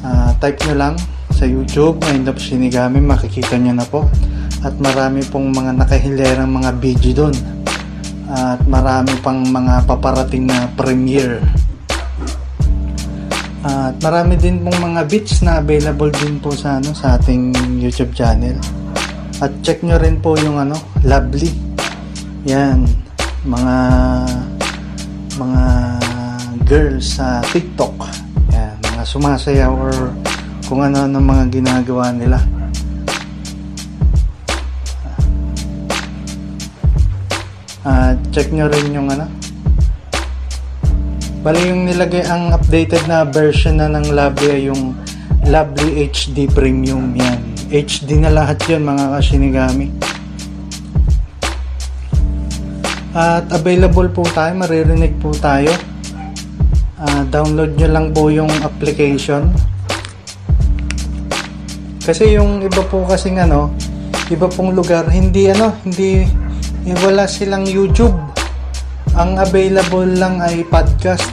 Ah, type nyo lang sa YouTube, Mind of Shinigami, makikita nyo na po. At marami pong mga nakahilerang mga video doon. At marami pang mga paparating na premiere. At marami din pong mga beats na available din po sa ano sa ating YouTube channel. At check nyo rin po yung ano, Lovely. Yan, mga mga girls sa TikTok. Yan, mga sumasayaw or kung ano ng mga ginagawa nila. At check nyo rin yung ano, Bali yung nilagay ang updated na version na ng Lovely yung Lovely HD Premium yan. HD na lahat yun mga kasinigami. At available po tayo, maririnig po tayo. Ah, download nyo lang po yung application. Kasi yung iba po kasing ano, iba pong lugar, hindi ano, hindi, eh, wala silang YouTube. Ang available lang ay podcast.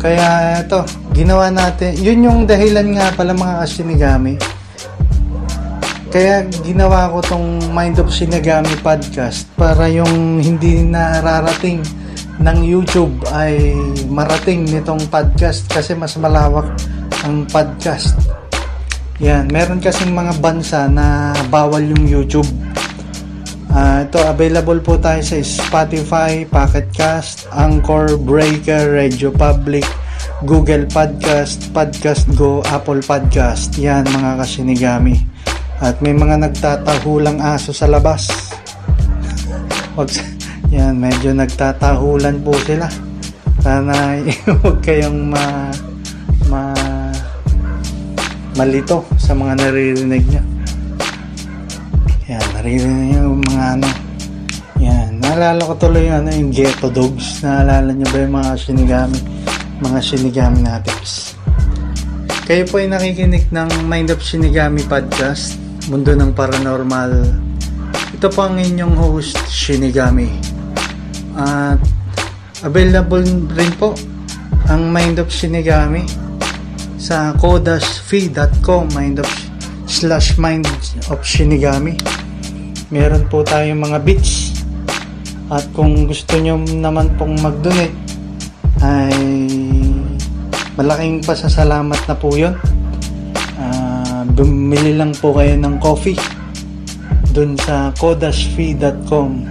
Kaya ito ginawa natin yun yung dahilan nga pala mga kasinigami kaya ginawa ko tong Mind of Sinigami podcast para yung hindi nararating ng YouTube ay marating nitong podcast kasi mas malawak ang podcast yan meron kasing mga bansa na bawal yung YouTube Ah, ito, available po tayo sa Spotify, Pocket Cast, Anchor, Breaker, Radio Public, Google Podcast, Podcast Go, Apple Podcast. Yan mga kasinigami. At may mga nagtatahulang aso sa labas. Wag, yan, medyo nagtatahulan po sila. Sana <laughs> huwag kayong ma, ma, malito sa mga naririnig niyo. Yan, naririnig niyo yung mga ano. Yan, naalala ko tuloy yung ano, yung ghetto dogs. Naalala niyo ba yung mga shinigami? Mga shinigami natives. Kayo po ay nakikinig ng Mind of Shinigami Podcast, Mundo ng Paranormal. Ito po ang inyong host, Shinigami. At available rin po ang Mind of Shinigami sa kodasfee.com mind of slash mind of Shinigami meron po tayong mga beats at kung gusto nyo naman pong mag-donate ay malaking pasasalamat na po yun bumili lang po kayo ng coffee dun sa kodasfee.com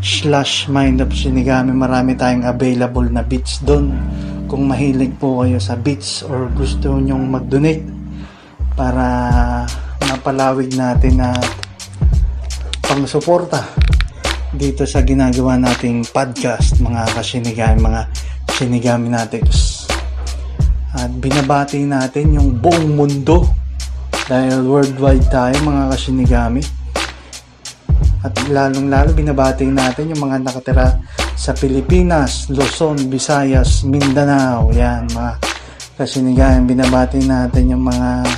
slash mind of Shinigami. Marami tayong available na beats dun. Kung mahilig po kayo sa beats or gusto nyong mag-donate para mapalawig natin na pangsuporta dito sa ginagawa nating podcast mga kasinigami mga sinigami natives at binabati natin yung buong mundo dahil worldwide tayo mga kasinigami at lalong lalo binabati natin yung mga nakatira sa Pilipinas, Luzon, Visayas, Mindanao yan mga kasinigami binabati natin yung mga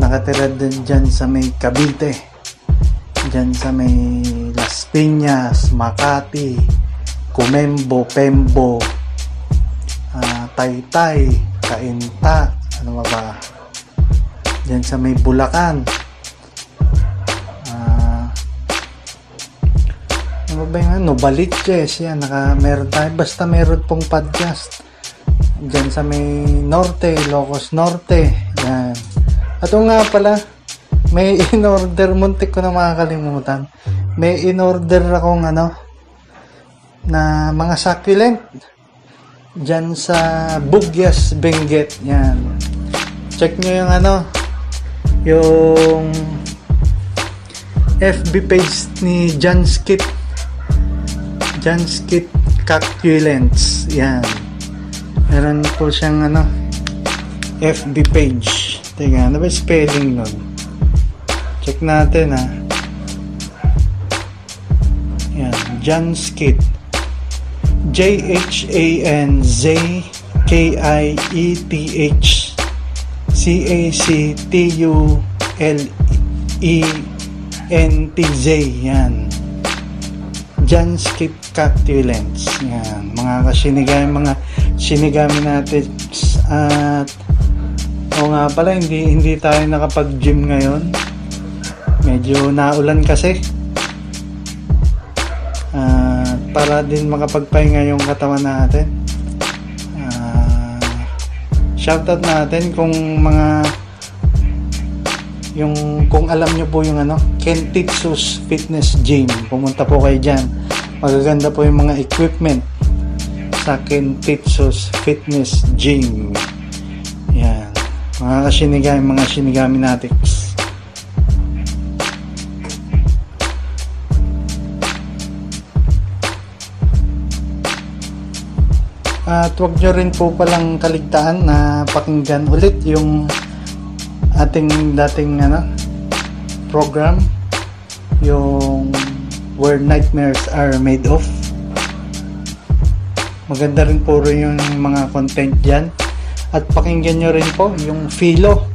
nakatira din dyan sa may Cavite dyan sa may Las Piñas, Makati, Kumembo, Pembo, ah, Taytay, Kainta, ano ba ba? Dyan sa may Bulacan. Ah, ano ba yung ano? Baliches, yan. Naka, meron tayo. Basta meron pong podcast. Dyan sa may Norte, Locos Norte. Yan. At nga pala, may <laughs> in-order, muntik ko na makakalimutan. May in-order akong ano, na mga succulent. Dyan sa Bugyas, Benguet. Yan. Check nyo yung ano, yung FB page ni John Skip. John Skip Cactulents. Yan. Meron po siyang ano, FB page. Teka, ano ba spelling nun? Check natin ha. Yan, John Skit. J-H-A-N-Z-K-I-E-T-H C-A-C-T-U-L-E NTJ yan. Jan Skip Cactulence yan. Mga kasinigami mga sinigami natin. At o nga pala hindi hindi tayo nakapag gym ngayon. Medyo naulan kasi. At para din makapagpahinga yung katawan natin shoutout natin kung mga yung kung alam nyo po yung ano Kentitsus Fitness Gym. Pumunta po kayo dyan. Magaganda po yung mga equipment sa Kentitsus Fitness Gym. Yan. Mga kasinigami mga sinigami natics At wag nyo rin po palang kaligtaan na pakinggan ulit yung ating dating ano, program. Yung Where Nightmares Are Made Of. Maganda rin po rin yung mga content dyan. At pakinggan nyo rin po yung Philo.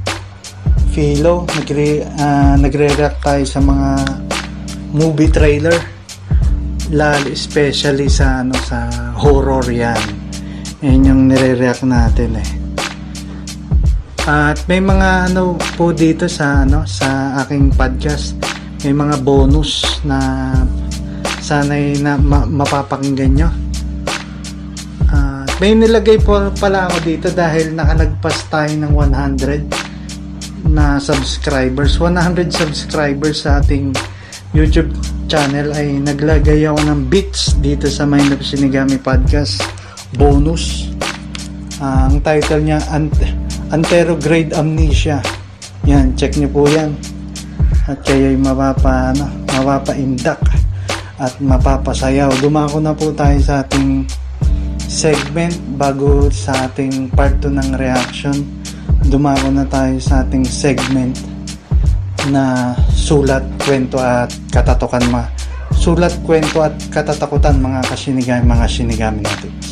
Philo nagre, ah, nagre-react tayo sa mga movie trailer. Lalo especially sa ano sa horror yan yan yung nire-react natin eh. At may mga ano po dito sa ano sa aking podcast may mga bonus na sana'y na ma- mapapakinggan nyo. At may nilagay po pala ako dito dahil nakalagpas tayo ng 100 na subscribers. 100 subscribers sa ating YouTube channel ay naglagay ako ng bits dito sa Mind of Sinigami Podcast bonus. Ah, ang title niya Ant- Anterograde Amnesia. Yan check niyo po yan. At kayo'y mapapa ano, mapapaindak at mapapasayaw. Dumako na po tayo sa ating segment bago sa ating part 2 ng reaction. Dumako na tayo sa ating segment na sulat, kwento at katatokan ma sulat, kwento at katatakutan mga kasinigami mga sinigami natin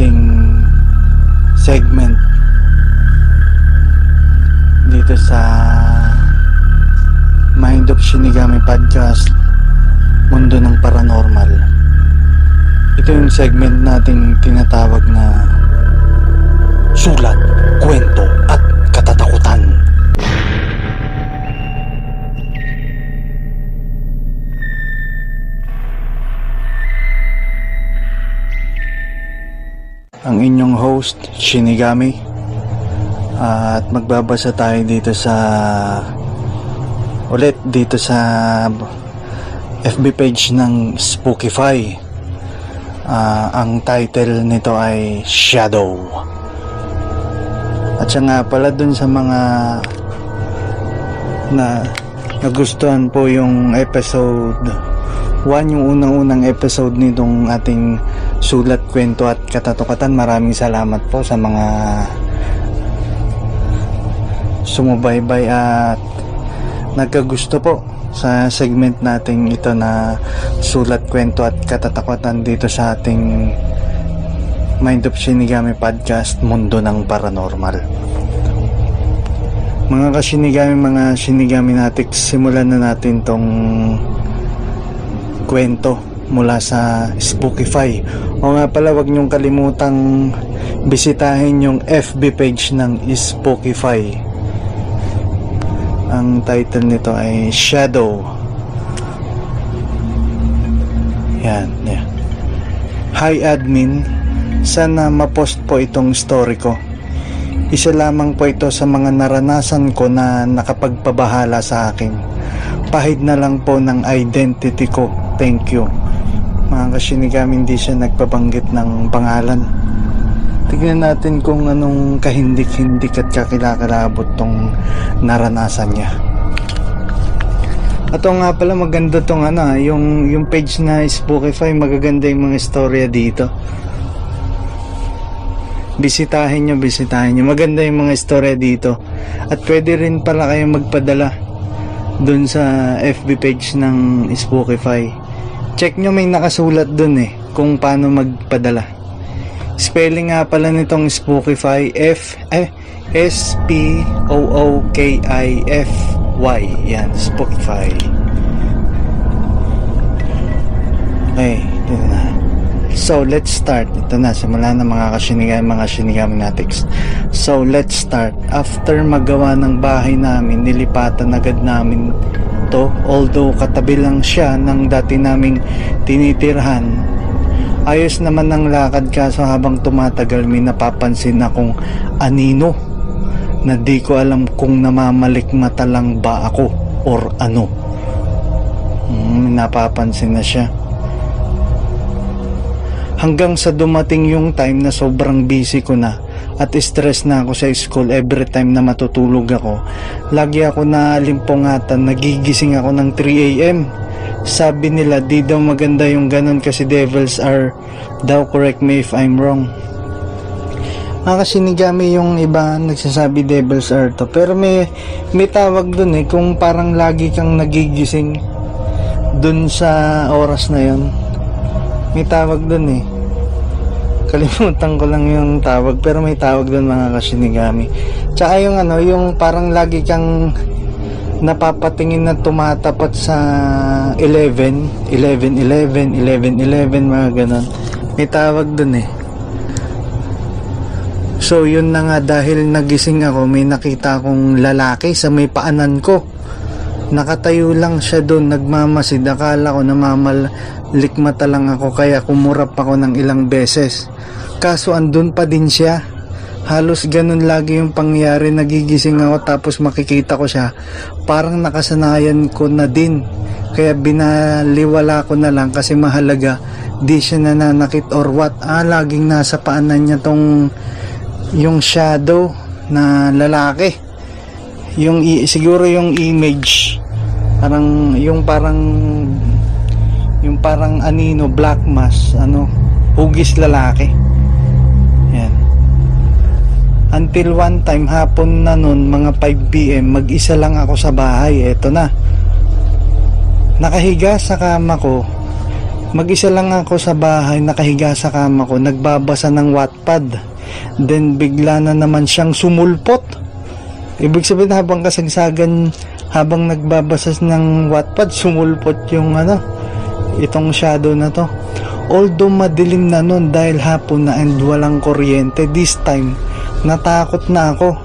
ating inyong host Shinigami. At magbabasa tayo dito sa ulit dito sa FB page ng Spookify. Ah, ang title nito ay Shadow. At siya nga pala dun sa mga na nagustuhan po yung episode 1 yung unang-unang episode nitong ating sulat, kwento at katatukatan. Maraming salamat po sa mga sumubaybay at nagkagusto po sa segment nating ito na sulat, kwento at katatakatan dito sa ating Mind of Shinigami Podcast Mundo ng Paranormal. Mga kasinigami, mga sinigami natin, simulan na natin tong kwento mula sa Spookify. O nga pala, wag niyong kalimutang bisitahin yung FB page ng Spookify. Ang title nito ay Shadow. Yan, yan. Hi admin, sana ma-post po itong story ko. Isa lamang po ito sa mga naranasan ko na nakapagpabahala sa akin. Pahid na lang po ng identity ko. Thank you. Mga kasinigami hindi siya nagpabanggit ng pangalan. Tignan natin kung anong kahindik-hindik at kakilakalabot tong naranasan niya. Ato nga pala maganda tong ano, ah, yung yung page na Spookify, magaganda yung mga istorya dito. Bisitahin nyo, bisitahin nyo. Maganda yung mga istorya dito. At pwede rin pala kayong magpadala dun sa FB page ng Spookify. Check nyo may nakasulat dun eh kung paano magpadala. Spelling nga pala nitong Spookify F eh, S P O O K I F Y. Yan, Spookify. Okay, dito na. So, let's start. Ito na, simula na mga kasinigami, mga sinigami natics. So, let's start. After magawa ng bahay namin, nilipatan agad namin to. Although katabi lang siya ng dati naming tinitirhan. Ayos naman ng lakad kaso habang tumatagal may napapansin akong anino na di ko alam kung namamalikmata lang ba ako or ano. Hmm, napapansin na siya hanggang sa dumating yung time na sobrang busy ko na at stress na ako sa school every time na matutulog ako lagi ako naalimpungatan nagigising ako ng 3am sabi nila di daw maganda yung ganun kasi devils are daw correct me if I'm wrong. Ah, kasi sinigami yung iba nagsasabi devils are to. Pero may may tawag dun eh kung parang lagi kang nagigising dun sa oras na yon may tawag doon eh. Kalimutan ko lang yung tawag pero may tawag doon mga kasinigami. Tsaka yung ano yung parang lagi kang napapatingin na tumatapat sa 11 11 11 11 11 mga ganon may tawag doon eh. So yun na nga dahil nagising ako may nakita akong lalaki sa may paanan ko. Nakatayo lang siya doon nagmamasid. Akala ko namamalikmata lang ako kaya kumurap ako ng ilang beses. Kaso andun pa din siya. Halos ganun lagi yung pangyari. Nagigising ako tapos makikita ko siya. Parang nakasanayan ko na din. Kaya binaliwala ko na lang kasi mahalaga di siya nananakit or what. Ah laging nasa paanan niya tong yung shadow na lalaki. Yung siguro yung image. Parang yung parang yung parang anino black mass ano hugis lalaki. Yan. Until one time hapon na nun mga 5pm mag isa lang ako sa bahay. Eto na. Nakahiga sa kama ko. Mag isa lang ako sa bahay nakahiga sa kama ko. Nagbabasa ng wattpad. Then bigla na naman siyang sumulpot. Ibig sabihin habang kasagsagan habang nagbabasa ng Wattpad sumulpot yung ano itong shadow na to. Although madilim na nun dahil hapon na and walang kuryente this time natakot na ako.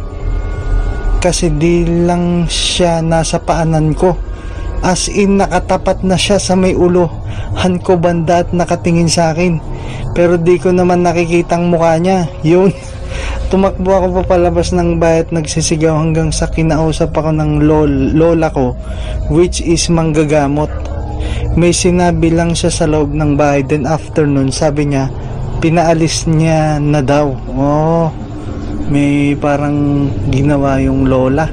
Kasi di lang siya nasa paanan ko. As in nakatapat na siya sa may ulo. Han ko banda at nakatingin sa akin. Pero di ko naman nakikitang mukha niya. Yun <laughs> tumakbo ako papalabas ng bahay at nagsisigaw hanggang sa kinausap ako ng lol, lola ko which is manggagamot may sinabi lang siya sa loob ng bahay then after sabi niya pinaalis niya na daw. Oh may parang ginawa yung lola.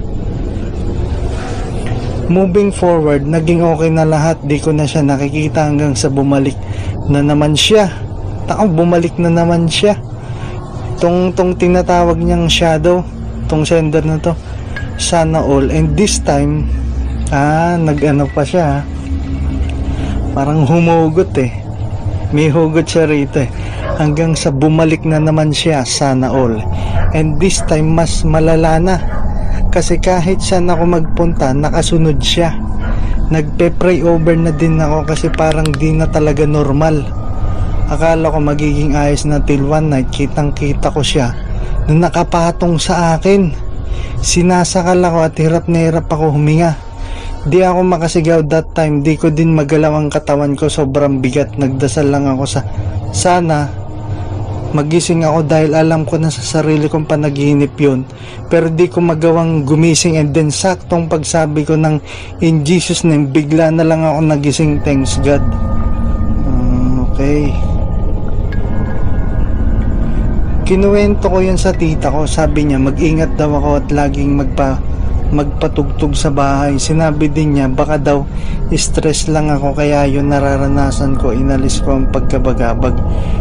Moving forward naging okay na lahat. Di ko na siya nakikita hanggang sa bumalik na naman siya. Tako, bumalik na naman siya. Tong tong tinatawag niyang shadow tong sender na to sana all. And this time ah nagano pa siya parang humugot eh. May hugot siya rito eh. Hanggang sa bumalik na naman siya sana all. And this time mas malala na. Kasi kahit saan ako magpunta nakasunod siya. Nagpe-pray over na din ako kasi parang di na talaga normal. Akala ko magiging ayos na till one night, kitang kita ko siya na nakapatong sa akin. Sinasakal ako at hirap na hirap ako huminga. Di ako makasigaw that time, di ko din magalaw ang katawan ko, sobrang bigat. Nagdasal lang ako sa sana magising ako dahil alam ko na sa sarili kong panaginip yun. Pero di ko magawang gumising and then saktong pagsabi ko ng in Jesus name bigla na lang ako nagising. Thanks God. Ah, okay. Kinuwento ko yun sa tita ko. Sabi niya mag-ingat daw ako at laging magpa magpatugtog sa bahay. Sinabi din niya baka daw stress lang ako kaya yun nararanasan ko. Inalis ko ang pagkabagabag.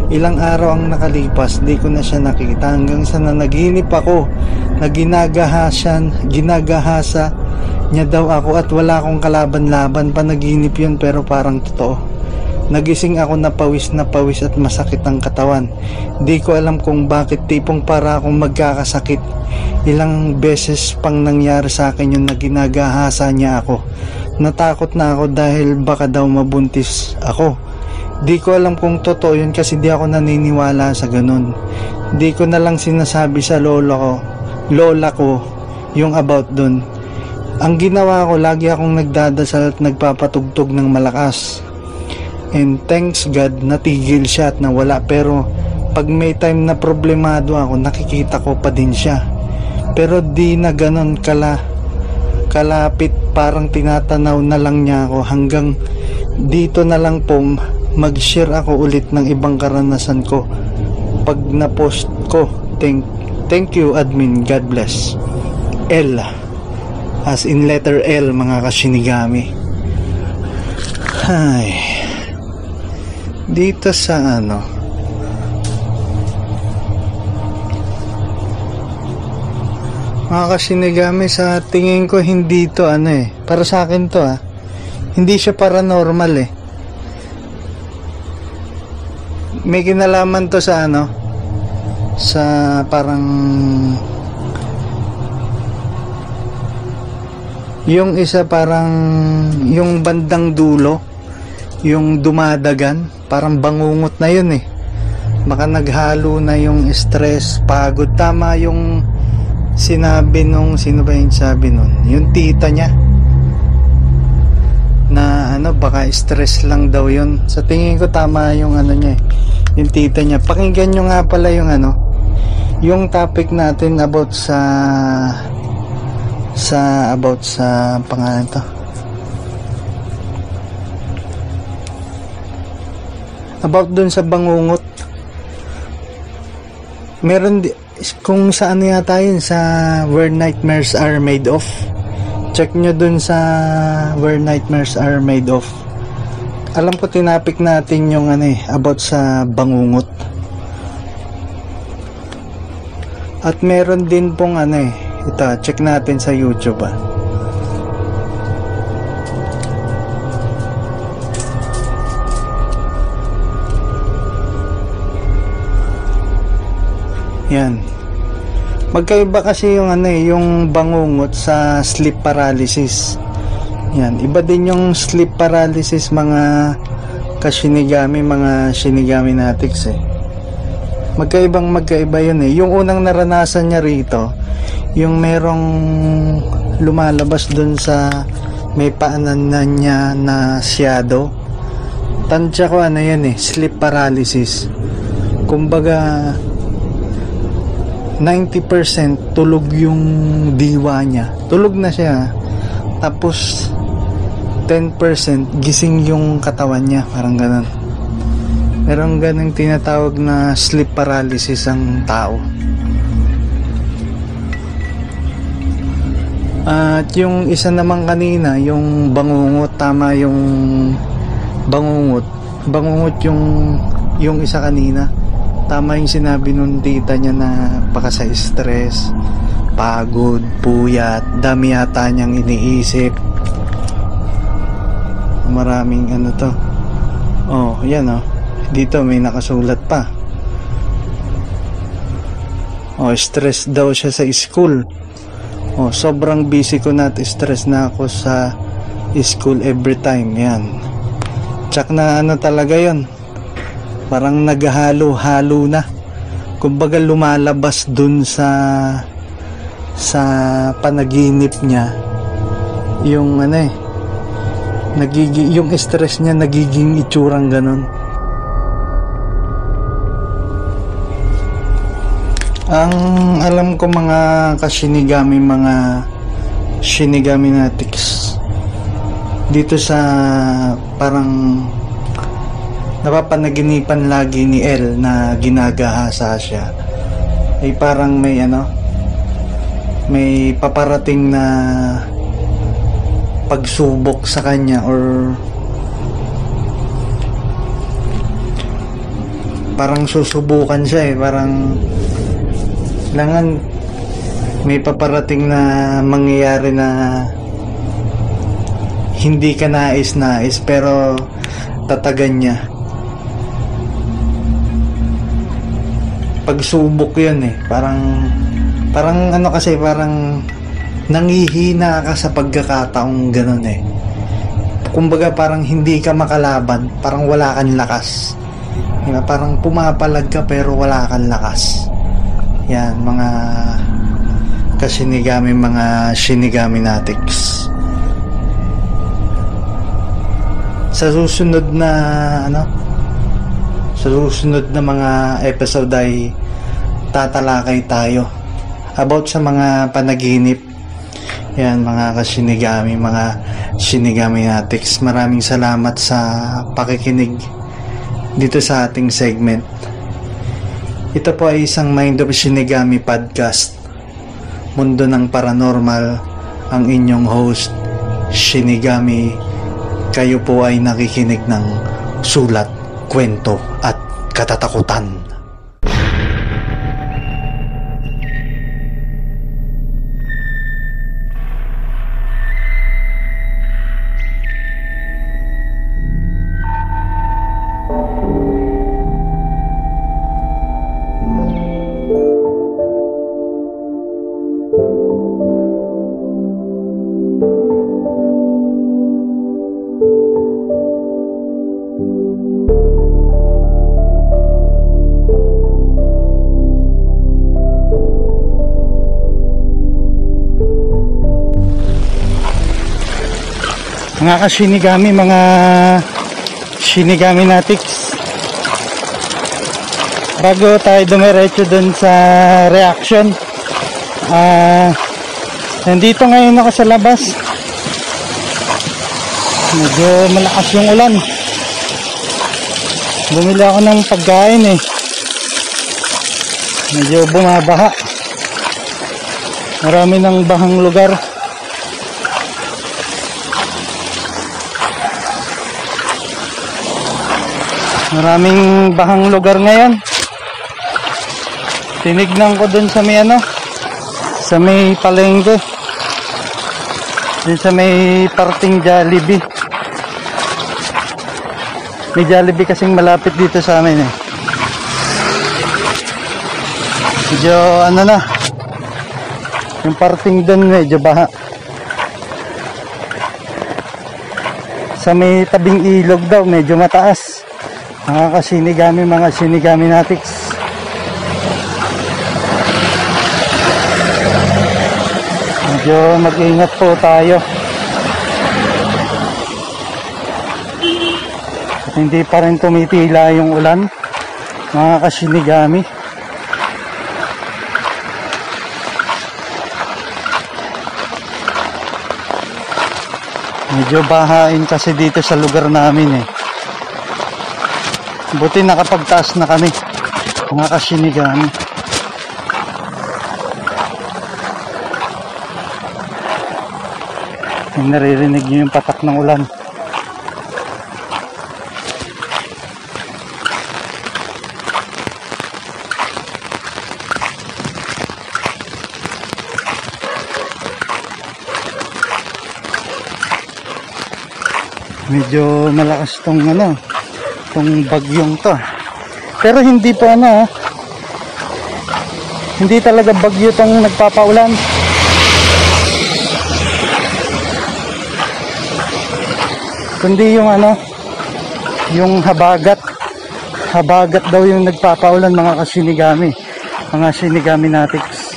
Ilang araw ang nakalipas di ko na siya nakita. Hanggang sa nanaginip ako na ginagahasan ginagahasa niya daw ako at wala akong kalaban-laban. Panaginip yun pero parang totoo Nagising ako na pawis na pawis at masakit ang katawan. Di ko alam kung bakit tipong para akong magkakasakit. Ilang beses pang nangyari sa akin yung na ginagahasa niya ako. Natakot na ako dahil baka daw mabuntis ako. Di ko alam kung totoo yun kasi di ako naniniwala sa ganun. Di ko na lang sinasabi sa lola ko, lola ko, yung about dun. Ang ginawa ko, lagi akong nagdadasal at nagpapatugtog ng malakas. And thanks God, natigil siya at nawala. Pero pag may time na problemado ako, nakikita ko pa din siya. Pero di na ganon kala kalapit parang tinatanaw na lang niya ako. Hanggang dito na lang po mag-share ako ulit ng ibang karanasan ko. Pag na-post ko thank, thank you admin. God bless. L. As in letter L mga kasinigami. Ay dito sa ano? Mga kasinigami sa tingin ko hindi to ano eh. Para sa akin to ah. Hindi siya paranormal eh. May kinalaman to sa ano? Sa parang yung isa parang yung bandang dulo yung dumadagan parang bangungot na yun eh. Baka naghalo na yung stress pagod. Tama yung sinabi nung sino ba yung sabi nun? Yung tita niya. Na ano baka stress lang daw yun. Sa tingin ko tama yung ano niya eh, yung tita niya. Pakinggan nyo nga pala yung ano yung topic natin about sa sa about sa pangalan to about dun sa bangungot. Meron di, kung sa ano yata yun sa where nightmares are made of. Check nyo dun sa where nightmares are made of. Alam ko tinapik natin yung ano eh about sa bangungot. At meron din pong ano eh ito check natin sa youtube ah Yan. Magkaiba kasi yung ano eh, yung bangungot sa sleep paralysis. Yan, iba din yung sleep paralysis mga kasinigami, mga shinigami natics eh. Magkaibang magkaiba yun eh. Yung unang naranasan niya rito, yung merong lumalabas dun sa may paanan na niya na shadow. Tansya ko ano yan eh, sleep paralysis. Kumbaga, 90% tulog yung diwa niya. Tulog na siya. Tapos 10% gising yung katawan niya. Parang ganun. Merong ganung tinatawag na sleep paralysis ang tao. At yung isa naman kanina, yung bangungot, tama yung bangungot. Bangungot yung yung isa kanina tama yung sinabi nung tita niya na baka sa stress pagod, puyat dami yata niyang iniisip. Maraming ano to. Oh yan oh. Dito may nakasulat pa. Oh stress daw siya sa school. Oh sobrang busy ko na at stress na ako sa school every time. Yan. Tsak na ano talaga yon parang naghalo-halo na. Kumbaga lumalabas dun sa sa panaginip niya. Yung ano eh nagigi yung stress niya nagiging itsurang ganun. Ang alam ko mga kashinigami mga shinigami natics dito sa parang napapanaginipan lagi ni El na ginagahasa siya. Ay parang may ano may paparating na pagsubok sa kanya or parang susubukan siya eh. Parang kailangan may paparating na mangyayari na hindi ka nais-nais pero tatagan niya pagsubok yun eh. Parang parang ano kasi parang nangihina ka sa pagkakataong ganun eh. Kumbaga parang hindi ka makalaban parang wala kang lakas. Diba? parang pumapalag ka pero wala kang lakas. Yan mga kasinigami mga shinigami natics. Sa susunod na ano sa susunod na mga episode ay tatalakay tayo about sa mga panaginip. Yan mga kasinigami mga shinigami natics maraming salamat sa pakikinig dito sa ating segment. Ito po ay isang Mind of Shinigami podcast. Mundo ng paranormal ang inyong host Shinigami. Kayo po ay nakikinig ng sulat, kwento at katatakutan. Mga ka-shinigami, mga shinigami natics. Bago tayo dumiretso dun sa reaction, ah, nandito ngayon ako sa labas. Medyo malakas yung ulan. Bumili ako ng pagkain eh. Medyo bumabaha. Marami ng bahang lugar. Maraming bahang lugar ngayon. Tinignan ko dun sa may ano, sa may palengke. Dun sa may parting Jollibee. May Jollibee kasing malapit dito sa amin eh. Medyo ano na, yung parting dun medyo baha. Sa may tabing ilog daw, medyo mataas mga kasinigami mga sinigami natics medyo mag-ingat po tayo. At hindi pa rin tumitila yung ulan mga kasinigami. Medyo bahain kasi dito sa lugar namin eh Buti nakapagtaas na kami. Mga kasinigami. Yung naririnig nyo yung patak ng ulan. Medyo malakas tong ano, itong bagyong to pero hindi po ano hindi talaga bagyo tong nagpapaulan kundi yung ano yung habagat habagat daw yung nagpapaulan mga kasinigami. Mga sinigami natics.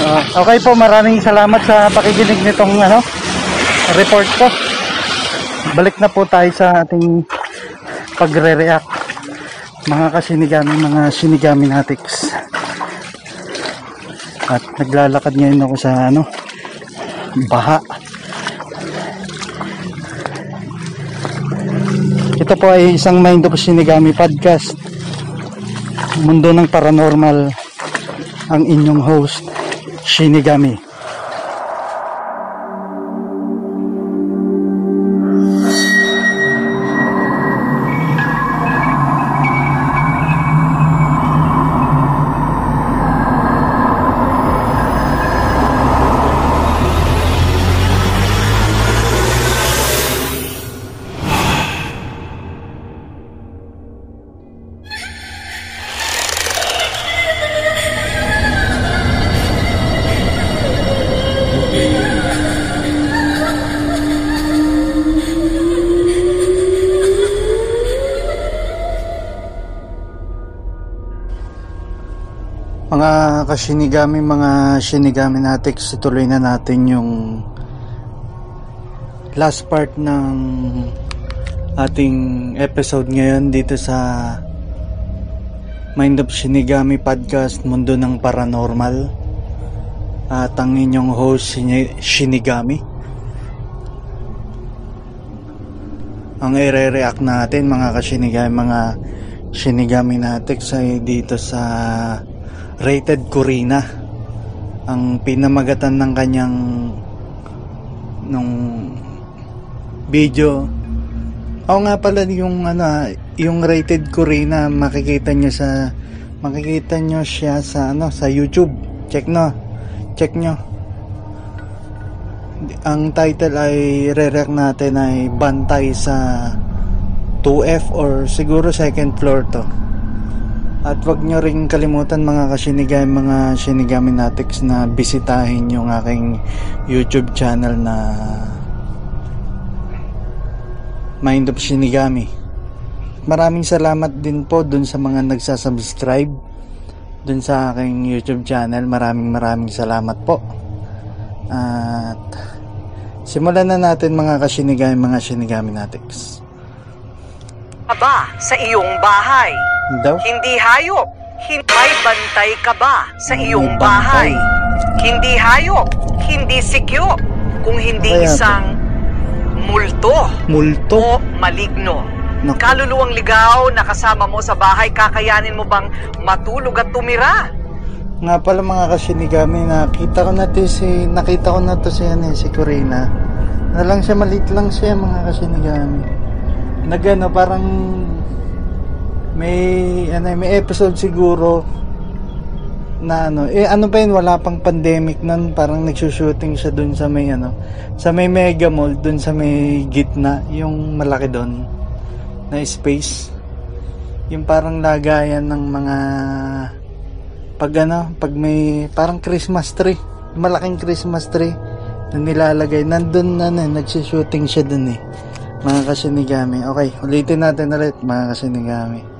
Ah, okay po, maraming salamat sa pakikinig nitong ano, report ko. Balik na po tayo sa ating pagre-react. Mga kasinigami, mga sinigami natics. At naglalakad ngayon ako sa ano, baha. Ito po ay isang Mind of Shinigami podcast. Mundo ng Paranormal. Ang inyong host, Shinigami. Kasinigami, mga shinigami natics, ituloy na natin yung last part ng ating episode ngayon dito sa Mind of Shinigami Podcast Mundo ng Paranormal. At ang inyong host Shini- Shinigami. Ang i-react natin mga kasinigami mga Shinigami Natics ay dito sa Rated Corina ang pinamagatan ng kanyang nung video Oo nga pala yung ano yung rated Corina makikita nyo sa makikita nyo siya sa ano sa YouTube. Check no. Check nyo. Ang title ay re-react natin ay Bantay sa 2F or siguro second floor to. At wag nyo ring kalimutan mga kasinigay, mga Shinigami Natics na bisitahin yung aking YouTube channel na Mind of Shinigami. Maraming salamat din po dun sa mga nagsasubscribe dun sa aking YouTube channel. Maraming maraming salamat po. At simulan na natin mga kasinigami, mga Shinigami Natics. Ka ba sa iyong bahay? Daw? Hindi hayop. May bantay ka ba sa iyong bahay? Hindi hayop. Hindi sikyo. Kung hindi Kaya isang multo Multo? o maligno. Naku. Kaluluwang ligaw na kasama mo sa bahay, kakayanin mo bang matulog at tumira? Nga pala mga kasinigami, nakita ko na to si, nakita ko na to si, ano, eh, si Corina. Na lang siya, maliit lang siya mga kasinigami. Nagano, parang may, ano, may episode siguro na ano, eh ano pa yun, wala pang pandemic nun, parang nagsushooting siya dun sa may ano, sa may mega mall, dun sa may gitna, yung malaki dun, na space. Yung parang lagayan ng mga pag ano, pag may parang Christmas tree, malaking Christmas tree na nilalagay, nandun na ano, nagsushooting siya dun eh. Mga kasinigami. Okay, ulitin natin ulit mga kasinigami.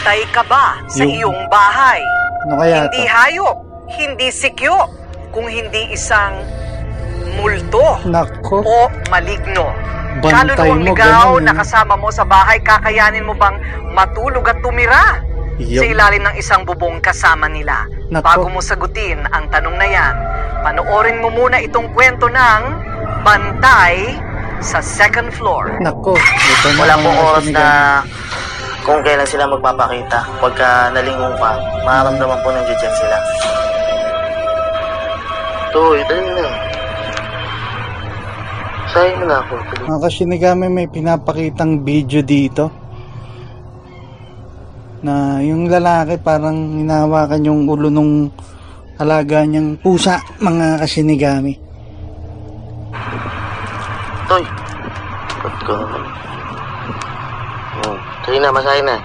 May bantay ka ba sa Yung- iyong bahay? Ano kaya hindi to? hayop, hindi sikyo, kung hindi isang multo Nako, o maligno. bantay Kaluluwang mo ligaw ganun. na kasama mo sa bahay, kakayanin mo bang matulog at tumira? Sa Yup. ilalim ng isang bubong kasama nila. Nako. Bago mo sagutin ang tanong na yan, panoorin mo muna itong kwento ng Bantay sa second floor. Nako, ito na Wala mga pong oras na kung kailan sila magpapakita. Pagka nalingon ka, mararamdaman po ng dyan sila. Toy, dali na. Sayang na ako. Mga kasinigami, may pinapakitang video dito na yung lalaki parang hinawakan yung ulo nung alaga niyang pusa, mga kasinigami. Toy, ba't ka naman? Sige na, masahin na.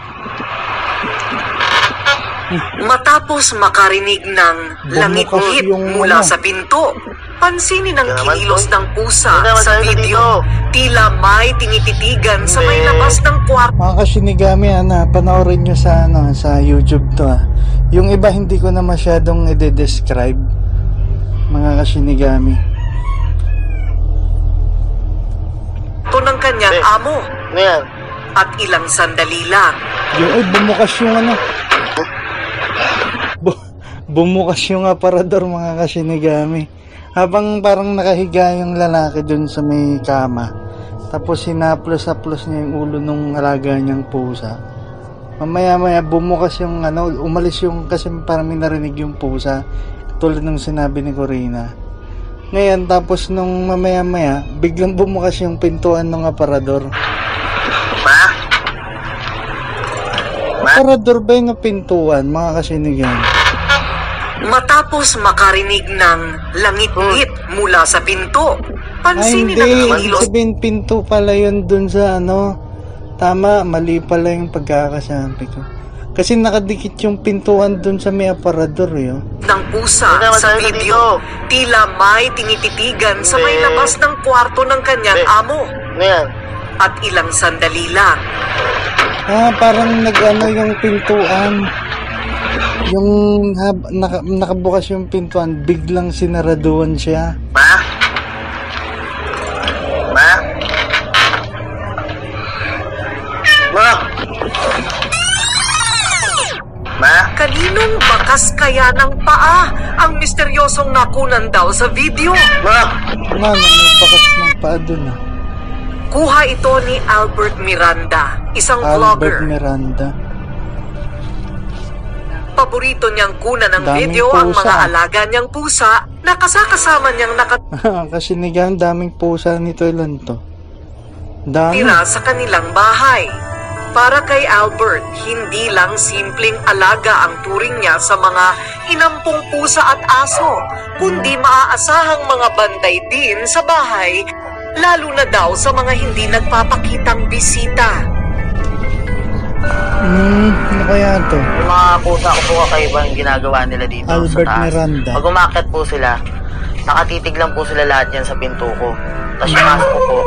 Matapos makarinig ng langit-ngit mula ano. sa pinto, Pansinin ang kinilos ng pusa sa video. Tila may tinititigan sa may labas ng kwarto. Mga kasinigami, ano, panoorin nyo sa, ano, sa YouTube to ah. Yung iba hindi ko na masyadong i-describe. Mga kasinigami. ng kanyang amo Ano yan? At ilang sandali lang. Yung, ay, bumukas yung ano. Bu- bumukas yung aparador mga kasinigami. Habang parang nakahiga yung lalaki dun sa may kama. Tapos sinaplos-aplos niya yung ulo nung alaga niyang pusa. Mamaya maya bumukas yung ano, umalis yung kasi parang may narinig yung pusa. Tulad ng sinabi ni Corina. Ngayon tapos nung mamaya maya, biglang bumukas yung pintuan ng aparador. Ma? Aparador ba yung pintuan mga kasinigami? Matapos makarinig ng langit-ngit mula sa pinto, Ay, pansinin hindi. ang Ibig kinilos sabihin, pinto pala yun dun sa ano. Tama, mali pala yung pagkakasabi ko. Kasi nakadikit yung pintuan dun sa may aparador eh. oh. ng pusa Hindi naman sa tayo video. Tila may tinititigan sa may Hindi. labas ng kwarto ng kanyang Hindi. amo Ano yan? at ilang sandali lang. Ah, parang nag-ano yung pintuan. Yung hab- naka, nakabukas yung pintuan, biglang sinaraduan siya. Ma? Ma? Ma? Ma? Kaninong bakas kaya ng paa ang misteryosong nakunan daw sa video? Ma? Nga, may bakas ng paa dun ah. Kuha ito ni Albert Miranda, isang Albert vlogger. Miranda. Paborito niyang kunan ng Daming video ang pusa. mga alaga niyang pusa na kasakasama niyang <laughs> Kasi nigang daming pusa nito ilan to. Dami. nakatira sa kanilang bahay. Para kay Albert, hindi lang simpleng alaga ang turing niya sa mga inampong pusa at aso, kundi maaasahang mga bantay din sa bahay, lalo na daw sa mga hindi nagpapakitang bisita. Hmm, ano kaya to? Yung mga pusa ko po kakaiba yung ginagawa nila dito Albert sa taas. Miranda. Pag umakyat po sila, nakatitig lang po sila lahat yan sa pinto ko. Tapos yung aso ko po,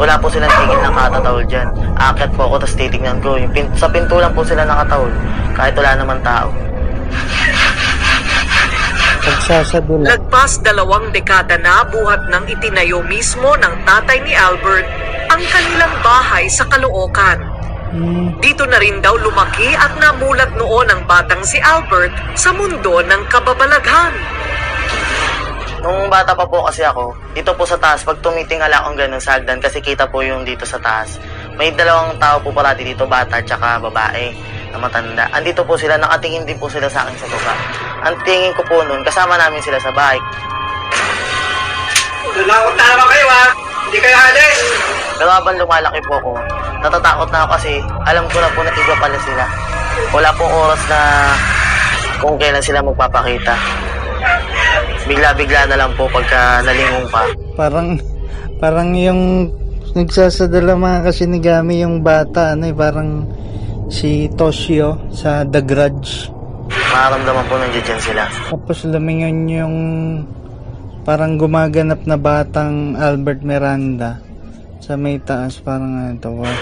wala po silang tigil ng katatawol dyan. Aakyat po ako, tapos titignan ko. Yung pin- sa pinto lang po sila nakatawol. Kahit wala naman tao. Pagsasadula. Lagpas dalawang dekada na buhat ng itinayo mismo ng tatay ni Albert ang kanilang bahay sa Caloocan. Hmm, Dito na rin daw lumaki at namulat noon ang batang si Albert sa mundo ng kababalaghan. Nung bata pa po kasi ako, dito po sa taas, pag tumitingala akong ganun sa hagdan, kasi kita po yung dito sa taas. May dalawang tao po parati dito, bata at saka babae na matanda. Andito po sila, nakatingin din po sila sa akin sa baba. Ang tingin ko po noon, kasama namin sila sa bike. Nalakot na naman kayo ha! Hindi kayo halis! Pero habang lumalaki po ako, natatakot na ako kasi alam ko na po na iba pala sila. Wala pong oras na kung kailan sila magpapakita. Bigla-bigla na lang po pagka nalingon pa. parang parang yung nagsasadala mga kasinigami yung bata ano eh, parang si Toshio sa The Grudge. Makaramdaman po nandiyan dyan sila. Tapos lumingon yung parang gumaganap na batang Albert Miranda sa may taas parang ano to. wow.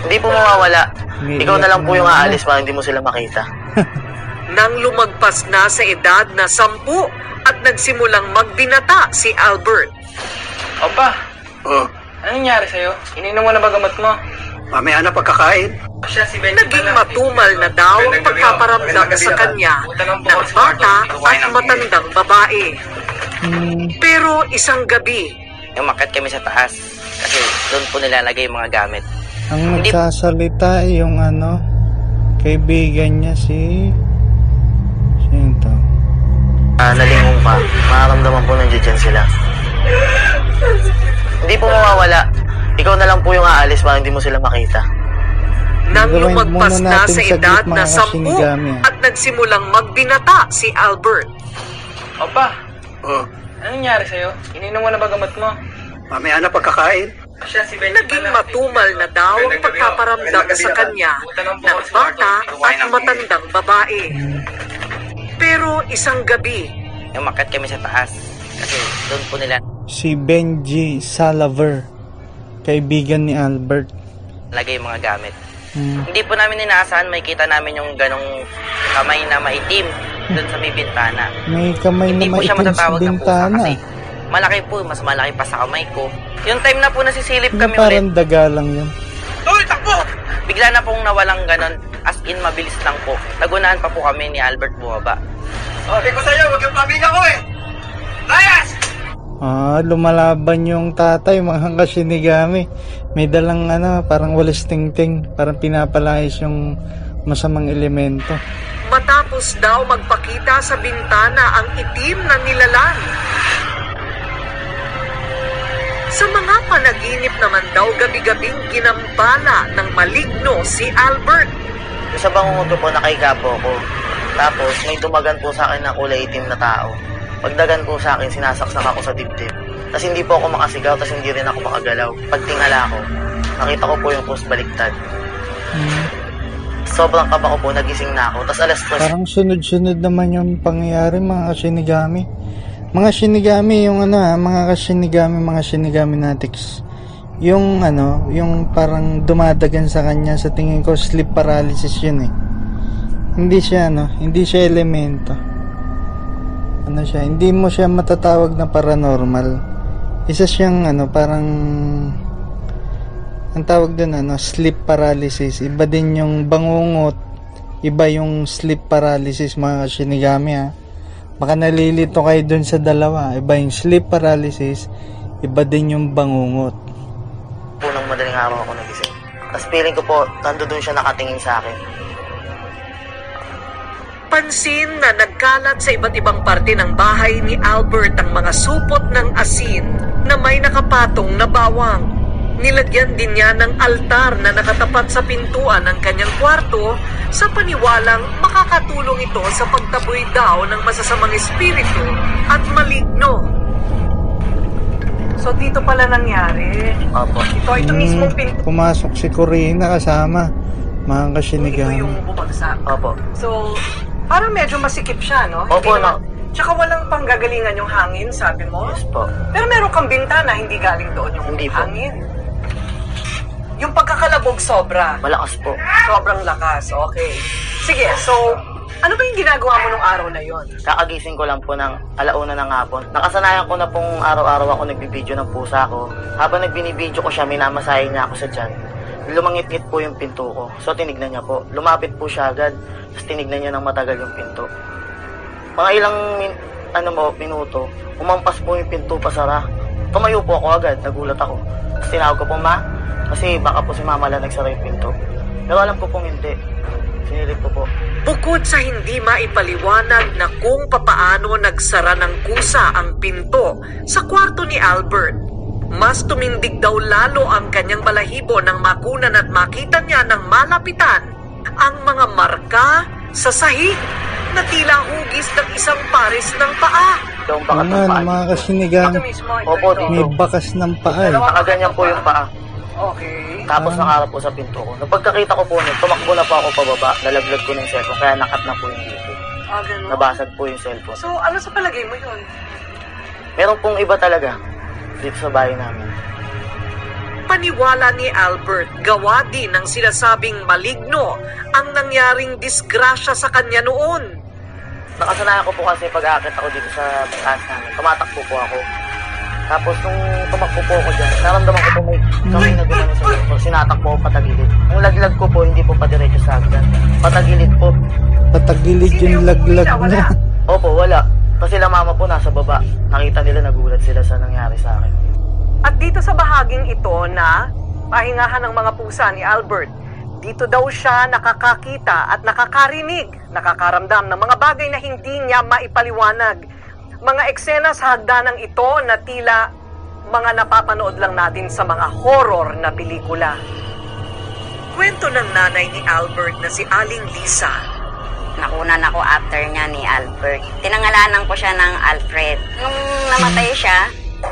Hindi po mawawala. May Ikaw na lang po yung aalis para hindi mo sila makita. <laughs> Nang lumagpas na sa edad na sampu at nagsimulang magbinata si Albert. Opa, Oh, anong nangyari sa'yo? Ininom mo na ba gamot mo? Mamaya na pagkakain. Naging matumal na daw ang pagpaparamdam sa kanya ng bata at matandang babae. Pero isang gabi, umakyat kami sa taas kasi doon po nilalagay yung mga gamit. ang nagsasalita ay yung ano kaibigan niya si sino to? Ah, nalingon pa. Makaramdaman po nandiyan dyan sila. Hindi po mawawala. Ikaw na lang po yung aalis para hindi mo sila makita. nang lumagpas na sa edad na sampu at nagsimulang magbinata si Albert. Opa, Oh, anong nangyari sa'yo? Ininom mo na ba gamot mo? mamaya na pagkakain. Siya si Ben. Naging matumal na daw ang pagpaparamdam sa kanya ng bata at matandang babae. Pero isang gabi, umakyat kami sa taas. Kasi doon po nila Si Benji Salaver, kaibigan ni Albert. lagay yung mga gamit. Hmm. Hindi po namin inaasahan, may kita namin yung ganong kamay na maitim doon sa may bintana. May kamay Hindi na po siya maitim sa matatawag na bintana. kasi malaki po, mas malaki pa sa kamay ko. Yung time na po nasisilip Hindi kami ulit, parang daga lang yun. Uy, takbo! Bigla na pong nawalang ganon, as in mabilis lang po. Nagunahan pa po kami ni Albert bumaba. Sabi ko sa'yo, huwag yung pamilya ko eh! Layas! Ah, lumalaban yung tatay, mga <laughs> kasinigami. May dalang ano, parang walis tingting, parang pinapalayas yung masamang elemento. Matapos daw magpakita sa bintana ang itim na nilalang. Sa mga panaginip naman daw gabi-gabing ginambala ng maligno si Albert. Sa bangungot po, nakahiga po ako. Tapos, may dumagan po sa akin na kulay itim na tao. Pagdagan po sa akin, sinasaksak ako sa dibdib. Tapos hindi po ako makasigaw, tapos hindi rin ako makagalaw. Pagtingala ko, nakita ko po yung post baliktad. Hmm. Sobrang kaba ko po, nagising na ako. Tapos alas 3, Parang sunod-sunod naman yung pangyayari mga kasinigami. Mga shinigami, yung ano ha, mga kasinigami, mga shinigami natics. Yung ano, yung parang dumadagan sa kanya, sa tingin ko sleep paralysis yun eh. Hindi siya ano, hindi siya elemento. Ano siya, hindi mo siya matatawag na paranormal. Isa siyang ano, parang ang tawag doon ano, sleep paralysis. Iba din yung bangungot, iba yung sleep paralysis mga shinigami ha. Baka nalilito kayo dun sa dalawa. Iba yung sleep paralysis, iba din yung bangungot. po ng madaling araw ako nagising. Tapos feeling ko po, nando doon siya nakatingin sa akin. Pansin na nagkalat sa iba't ibang parte ng bahay ni Albert ang mga supot ng asin na may nakapatong na bawang. Nilagyan din niya ng altar na nakatapat sa pintuan ng kanyang kwarto sa paniwalang makakatulong ito sa pagtaboy daw ng masasamang espiritu at maligno. So dito pala nangyari. Opo. Ito, ito mismong pinto. Hmm, pumasok si Corina kasama. Mga Ito kasinigami. yung bumagsak. Opo. So, parang medyo masikip siya, no? Opo, Hindi naman-. Tsaka walang panggagalingan yung hangin, sabi mo? Yes po. Pero meron kang bintana, hindi galing doon yung Hindi po. hangin. Yung pagkakalabog sobra. Malakas po. Sobrang lakas, okay. Sige, so, ano ba yung ginagawa mo nung araw na yon? Kakagising ko lang po ng alauna ng hapon. Nakasanayan ko na pong araw-araw ako nagbibideo ng pusa ko. Habang nagbinibideo ko siya, minamasahe niya ako sa tiyan. Lumangit-ngit po yung pinto ko. So tinignan niya po. Lumapit po siya agad. Tapos tinignan niya ng matagal yung pinto. Mga ilang min ano mo, minuto, umampas po yung pinto pasara. Tumayo po ako agad, nagulat ako. Tapos tinawag ko po, ma, kasi baka po si mama lang nagsara yung pinto. Pero alam ko pong hindi. Sinilip ko po. Bukod sa hindi maipaliwanag na kung papaano nagsara ng kusa ang pinto sa kwarto ni Albert, mas tumindig daw lalo ang kanyang balahibo nang makunan at makita niya ng malapitan ang mga marka sa sahig na tila hugis ng isang pares ng paa. Yung nga, ng paa. mga ito, Opo, ito. May bakas ng paa eh. Nakaganyan po yung paa. Okay. Tapos nakarap po sa pinto ko. Nung pagkakita ko po nun, tumakbo na po ako pababa. Nalaglag ko ng cellphone, kaya nakat na po yung dito. Ah, ganun. Nabasag po yung cellphone. So, ano sa palagay mo yun? Meron pong iba talaga dito sa bahay namin. Paniwala ni Albert, gawa din ng sinasabing maligno ang nangyaring disgrasya sa kanya noon. Nakasanayan ko po kasi pag-aakit ako dito sa taas namin. Tumatakbo po ako. Tapos nung tumakbo po ako dyan, naramdaman ko po may kamay na gumano sa cellphone. Sinatakbo ako patagilid. Ang laglag ko po, hindi po padiretso sa hagdan. Patagilid po. Patagilid yung laglag niya. Opo, wala. Kasi sila mama po nasa baba. Nakita nila nagulat sila sa nangyari sa akin. At dito sa bahaging ito na pahingahan ng mga pusa ni Albert, dito daw siya nakakakita at nakakarinig, nakakaramdam ng mga bagay na hindi niya maipaliwanag. Mga eksena sa hagdanang ito na tila mga napapanood lang natin sa mga horror na pelikula. Kwento ng nanay ni Albert na si Aling Lisa Nakunan ako after niya ni Albert. Tinangalanan ko siya ng Alfred. Nung namatay siya,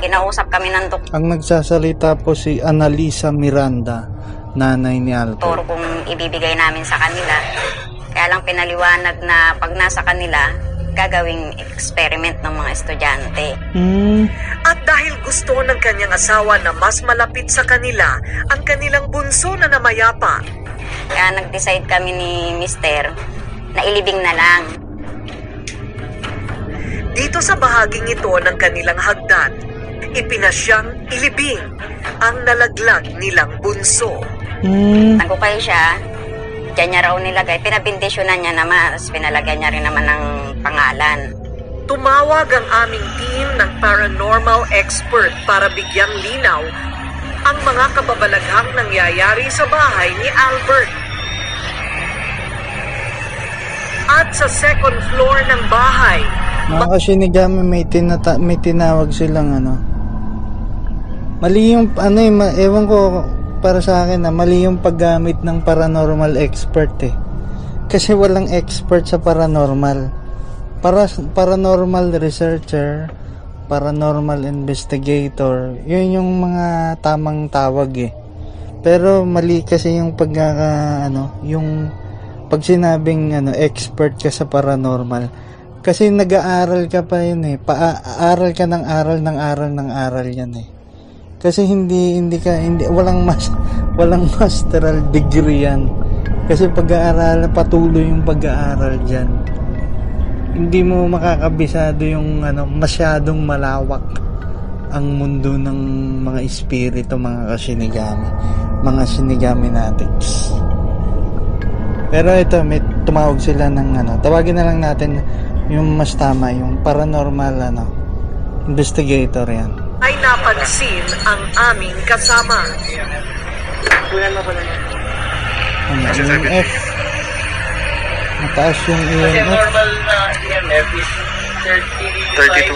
kinausap kami ng doktor Ang nagsasalita po si Annalisa Miranda, nanay ni Albert. kung ibibigay namin sa kanila. Kaya lang pinaliwanag na pag nasa kanila, gagawing experiment ng mga estudyante. Hmm. At dahil gusto ng kanyang asawa na mas malapit sa kanila ang kanilang bunso na namayapa, Kaya nag-decide kami ni Mister na ilibing na lang. dito sa bahaging ito ng kanilang hagdan, ipinasyang ilibing ang nalaglag nilang bunso. Hmm. Nagukay siya, dyan niya raw nilagay. Pinabindisyonan niya naman, tapos pinalagyan niya rin naman ng pangalan. Tumawag ang aming team ng paranormal expert para bigyang linaw ang mga kababalaghang nangyayari sa bahay ni Albert. At sa second floor ng bahay, Mga kasinigami may, tinata- may tinawag silang ano. Mali yung ano eh, ma- ewan ko para sa akin na mali yung paggamit ng paranormal expert eh. Kasi walang expert sa paranormal. Para paranormal researcher, paranormal investigator, yun yung mga tamang tawag eh. Pero mali kasi yung pagkaka ano, yung pag sinabing ano, expert ka sa paranormal. Kasi nag-aaral ka pa yun eh. Paaral ka ng aral ng aral ng aral yan eh. Kasi hindi hindi ka hindi walang mas <laughs> walang masteral degree yan. Kasi pag-aaral patuloy yung pag-aaral diyan. Hindi mo makakabisado yung ano masyadong malawak ang mundo ng mga espiritu, mga kasinigami, mga sinigami natics. Pero ito, may tumawag sila ng ano, tawagin na lang natin yung mas tama, yung paranormal ano, investigator yan. ay napansin ang aming kasama. Ano, EMF. Mataas yung E Kasi EMF. normal na EMF is 35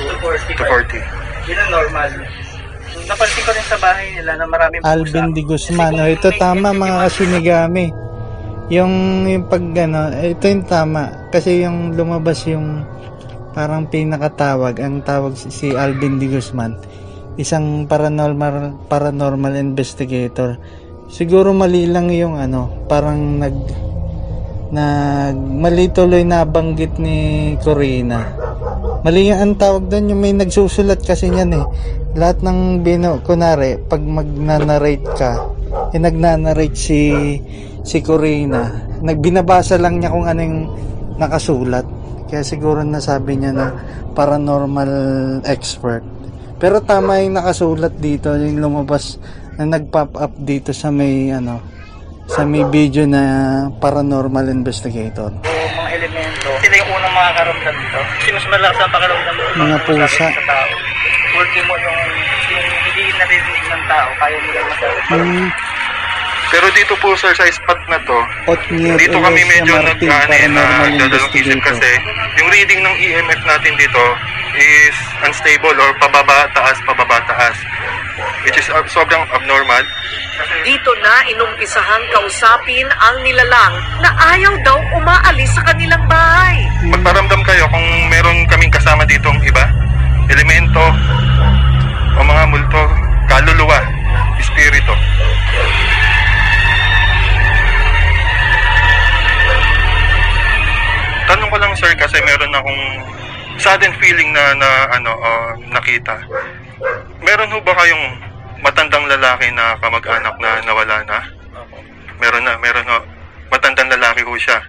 to 40. Yun ang normal. Napansin ko rin sa bahay nila na marami Alvin Di Guzman. O, ito tama mga kasinigami. Yung, yung pag ano, ito yung tama. Kasi yung lumabas yung parang pinakatawag. Ang tawag si, Alvin Di Guzman. Isang paranormal, paranormal investigator. Siguro mali lang yung ano, parang nag nag mali tuloy nabanggit ni Corina. Mali nga ang tawag doon yung may nagsusulat kasi niyan eh. Lahat ng bino, kunari, pag magna-narrate ka, eh nagna-narrate si si Corina. Nagbinabasa lang niya kung ano yung nakasulat. Kaya siguro nasabi niya na paranormal expert. Pero tama yung nakasulat dito, yung lumabas na nag-pop up dito sa may ano sa may video na paranormal investigator. mga elemento. Sila yung unang makakaramdam dito. Kasi mas malakas ang pakiramdam mo. Mga pusa. Sa tao. Ultimo yung, ng tao, kaya nila masabi. Hmm, Pero dito po sir sa spot na to, Otniel dito kami medyo Martin, nag ano, na dadalawang isip kasi yung reading ng EMF natin dito is unstable or pababa taas pababa taas which is uh, sobrang abnormal. Dito na inumpisahang kausapin ang nilalang na ayaw daw umaalis sa kanilang bahay. magparamdam kayo kung meron kaming kasama ditong iba? Elemento o mga multo kaluluwa espiritu. Tanong ko lang sir kasi meron akong sudden feeling na, na ano uh, nakita. Meron ho ba kayong matandang lalaki na kamag-anak na nawala na? Meron na meron ho. Matandang lalaki ho siya.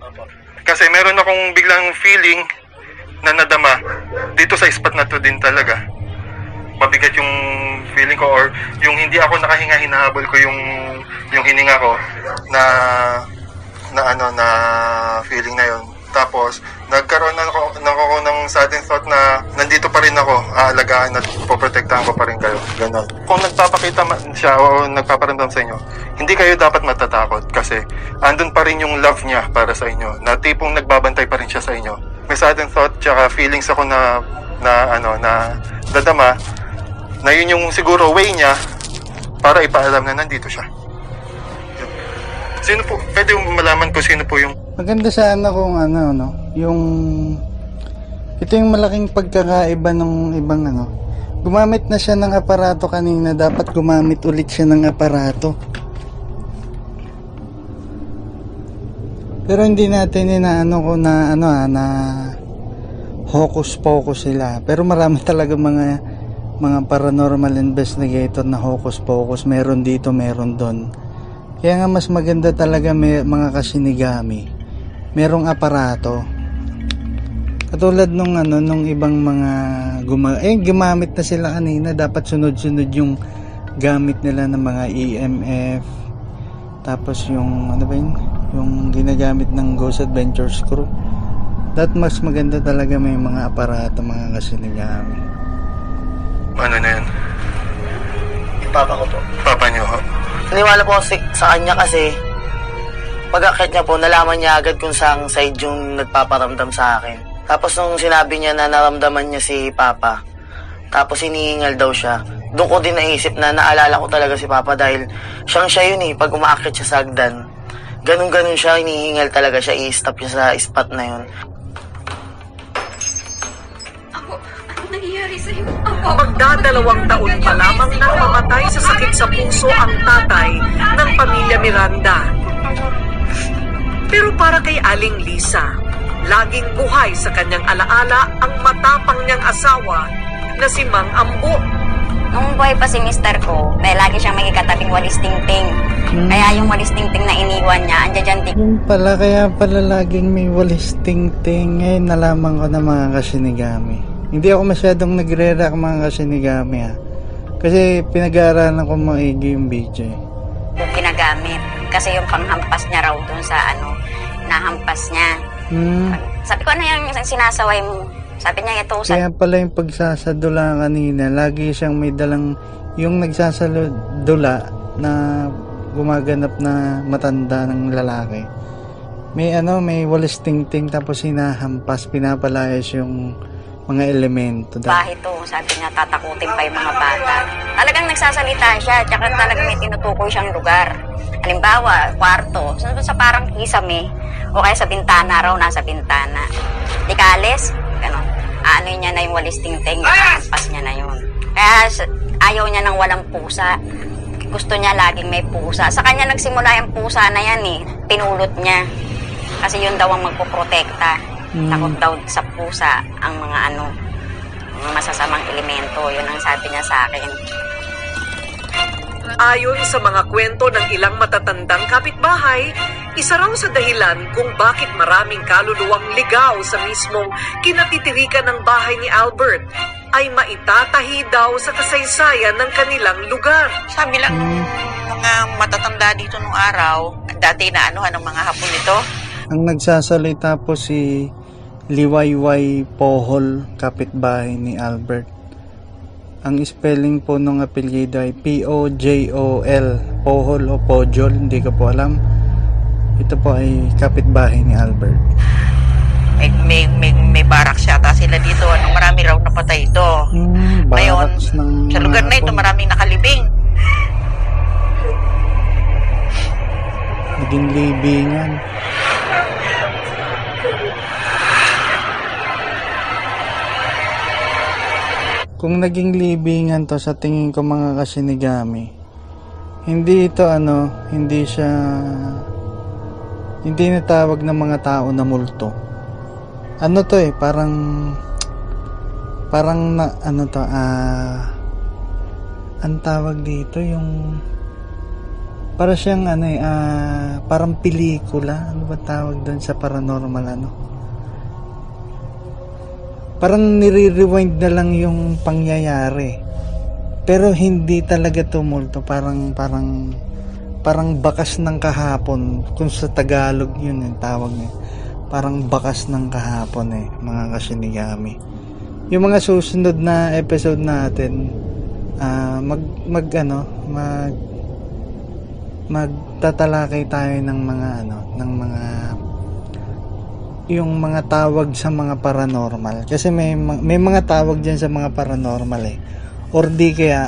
Kasi meron akong biglang feeling na nadama dito sa spot na to din talaga. Mabigat yung feeling ko or yung hindi ako nakahinga hinahabol ko yung yung hininga ko na na ano na feeling na yon. Tapos nagkaroon na ako, na ako ng sudden thought na nandito pa rin ako, aalagaan at poprotektahan ko pa rin kayo. Ganon. Kung nagpapakita man siya o nagpaparamdam sa inyo, hindi kayo dapat matatakot kasi andun pa rin yung love niya para sa inyo. Na tipong nagbabantay pa rin siya sa inyo. May sudden thought tsaka feelings ako na na ano na dadama na yun yung siguro way niya para ipaalam na nandito siya. Sino po? Pwede mo malaman ko sino po yung Maganda sana kung ano, no, yung ito yung malaking pagkakaiba ng ibang ano. Gumamit na siya ng aparato kanina, dapat gumamit ulit siya ng aparato. Pero hindi natin inaano ko na ano ah, na hocus pocus sila. Pero marami <laughs> talaga mga mga paranormal investigator na hocus pocus. Meron dito, meron doon. Kaya nga mas maganda talaga may mga kasinigami. Merong aparato. Katulad nung ano nung ibang mga guma eh gumamit na sila kanina dapat sunod-sunod yung gamit nila ng mga EMF tapos yung ano ba yun yung ginagamit ng Ghost Adventures crew that mas maganda talaga may mga aparato mga kasinigami Ano na yan? Papa ko po. Papa niyo ho? Naniwala po kasi sa kanya kasi pag akit niya po, nalaman niya agad kung saang side yung nagpaparamdam sa akin. Tapos nung sinabi niya na naramdaman niya si Papa, tapos hinihingal daw siya, doon ko din naisip na naalala ko talaga si Papa dahil siyang siya yun eh, pag umaakit siya sa hagdan. Ganun-ganun siya, hinihingal talaga siya, i-stop siya sa spot na yun. Magdadalawang taon pa lamang nang mamatay sa sakit sa puso ang tatay ng pamilya Miranda. Pero para kay Aling Lisa, laging buhay sa kanyang alaala ang matapang niyang asawa na si Mang Ambo. Nung buhay pa si mister ko, may lagi siyang may katabing walis tingting. Hmm. Kaya yung walis tingting na iniwan niya, andyan dyan di- Yung pala kaya pala laging may walis ting-ting ngayon nalaman ko na mga kasinigami hindi ako masyadong nagre-react mga kasinigami ha kasi pinag-aaralan ko maigi yung video eh. yung ginagamit. Kasi yung panghampas niya raw dun sa ano, nahampas niya. Hmm. Sabi ko, ano yung sinasaway mo? Sabi niya, ito sa Kaya pala yung pagsasadula kanina, lagi siyang may dalang yung nagsasadula na gumaganap na matanda ng lalaki. May ano, may walis ting-ting tapos hinahampas, pinapalayas yung mga elemento. bahay to. Sabi niya, tatakutin pa yung mga bata. Talagang nagsasalita siya, tsaka talagang may tinutukoy siyang lugar. Halimbawa, kwarto, sa, sa parang kisame, o kaya sa bintana raw, nasa bintana. Di ka alis, gano'n. Ano niya na yung walis tingting, pas niya na yun. Kaya ayaw niya ng walang pusa. Gusto niya laging may pusa. Sa kanya nagsimula yung pusa na yan eh. Pinulot niya. Kasi yun daw ang magpoprotekta. Mm. Takot daw sa pusa ang mga ano, mga masasamang elemento. Yun ang sabi niya sa akin. Ayon sa mga kwento ng ilang matatandang kapitbahay, isa raw sa dahilan kung bakit maraming kaluluwang ligaw sa mismong kinatitirikan ng bahay ni Albert ay maitatahi daw sa kasaysayan ng kanilang lugar. Sabi lang nung mga matatanda dito nung araw, dati na anuhan ng mga hapon ito, Ang nagsasalita po si Liwayway Pohol, kapitbahay ni Albert. Ang spelling po ng apelyido ay P-O-J-O-L, Pohol o Pojol, hindi ko po alam. Ito po ay kapitbahay ni Albert. may, may, may, may barracks yata sila dito. Ano, marami raw napatay ito. Hmm, Ngayon, ng sa lugar na ito, maraming nakalibing. Naging libingan. Kung naging libingan to sa tingin ko mga kasinigami, hindi ito ano, hindi siya hindi natawag ng mga tao na multo. Ano to eh, parang parang na, ano to, ah ang tawag dito yung para siyang ano eh, ah, parang pelikula. Ano ba tawag doon sa paranormal ano? Parang nire-rewind na lang yung pangyayari. Pero hindi talaga tumulto. Parang, parang, parang bakas ng kahapon. Kung sa Tagalog yun yung tawag niya. Parang bakas ng kahapon eh, mga kasinigami. Yung mga susunod na episode natin, ah mag, mag ano, mag, magtatalakay tayo ng mga ano, ng mga yung mga tawag sa mga paranormal. Kasi may ma- may mga tawag diyan sa mga paranormal eh. Or di kaya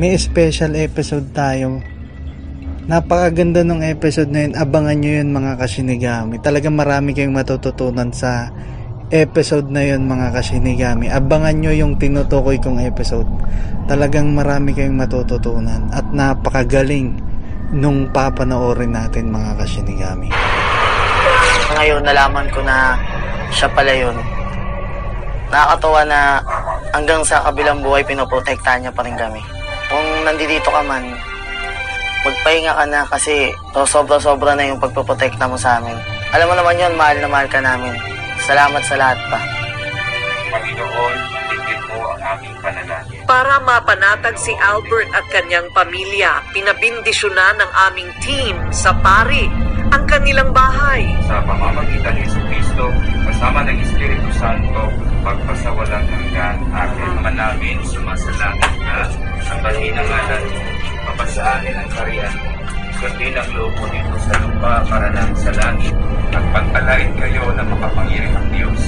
may special episode tayo. Napakaganda ng episode na yun. Abangan nyo yun mga kasinigami. Talagang marami kayong matututunan sa episode na yun mga kasinigami. Abangan nyo yung tinutukoy kong episode. Talagang marami kayong matututunan. At napakagaling nung papanoorin natin mga kasinigami Ngayon, nalaman ko na siya pala yun. nakakatawa na hanggang sa kabilang buhay pinoprotektahan niya pa rin kami. Kung nandito ka man, magpahinga ka na kasi sobra-sobra na yung pagpoprotekta mo sa amin. Alam mo naman yun, mahal na mahal ka namin. Salamat sa lahat pa. Panginoon, tingin mo ang aming panalangin. Para mapanatag si Albert at kanyang pamilya, pinabindisyonan ng aming team sa pari ang kanilang bahay. Sa pamamagitan ni Kristo, kasama ng Espiritu Santo, pagpasawalang hanggan akin man namin sumasalangit ka sa ng ngalan mo, mapasaanin ang kariyan mo, kundi ng loob mo dito sa lupa para lang sa langit, at pagpalain kayo ng makapangyarihang Diyos,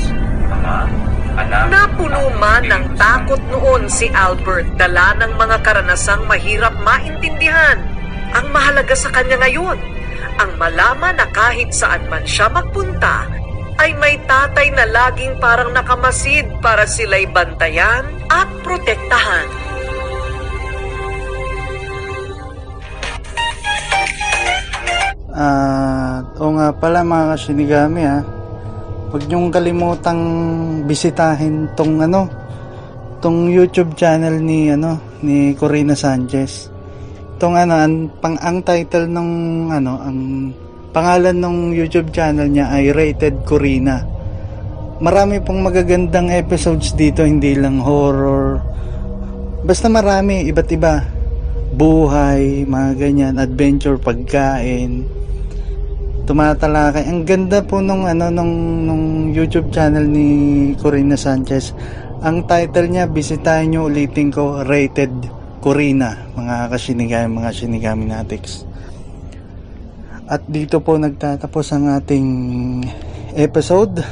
Ama, Anak, Napuno man ng takot noon si Albert dala ng mga karanasang mahirap maintindihan. Ang mahalaga sa kanya ngayon, ang malaman na kahit saan man siya magpunta, ay may tatay na laging parang nakamasid para sila'y bantayan at protektahan. At o nga pala mga kasinigami ha, huwag niyong kalimutang bisitahin tong ano, tong YouTube channel ni ano ni Corina Sanchez. Tong ano, ang, pang, ang title ng ano, ang pangalan ng YouTube channel niya ay Rated Corina. Marami pong magagandang episodes dito, hindi lang horror. Basta marami, iba't iba. Buhay, mga ganyan, adventure, pagkain tumatalakay. Ang ganda po nung ano nung, nung YouTube channel ni Corina Sanchez. Ang title niya, bisitahin nyo ulitin ko, Rated Corina, mga kasinigami, mga sinigami natics. At dito po nagtatapos ang ating episode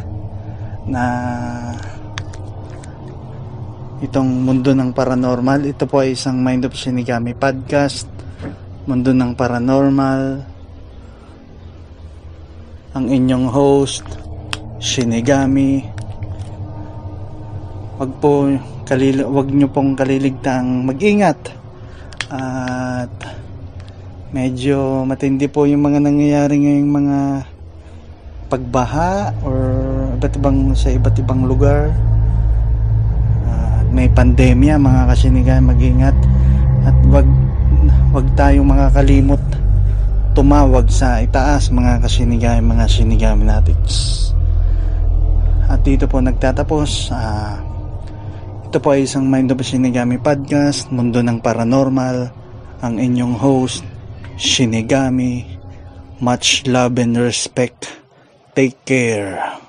na itong mundo ng paranormal. Ito po ay isang Mind of Shinigami podcast. Mundo ng paranormal, ang inyong host Shinigami wag po kalil wag nyo pong kaliligtang mag-ingat. At medyo matindi po yung mga nangyayari ngayong mga pagbaha or iba't ibang sa iba't ibang lugar. At may pandemya mga kasinigay mag-ingat. At wag wag tayong mga kalimot tumawag sa itaas mga kasinigami mga sinigami natin. At dito po nagtatapos uh, ito po ay isang Mind of Shinigami Podcast, Mundo ng Paranormal, ang inyong host, Shinigami. Much love and respect. Take care.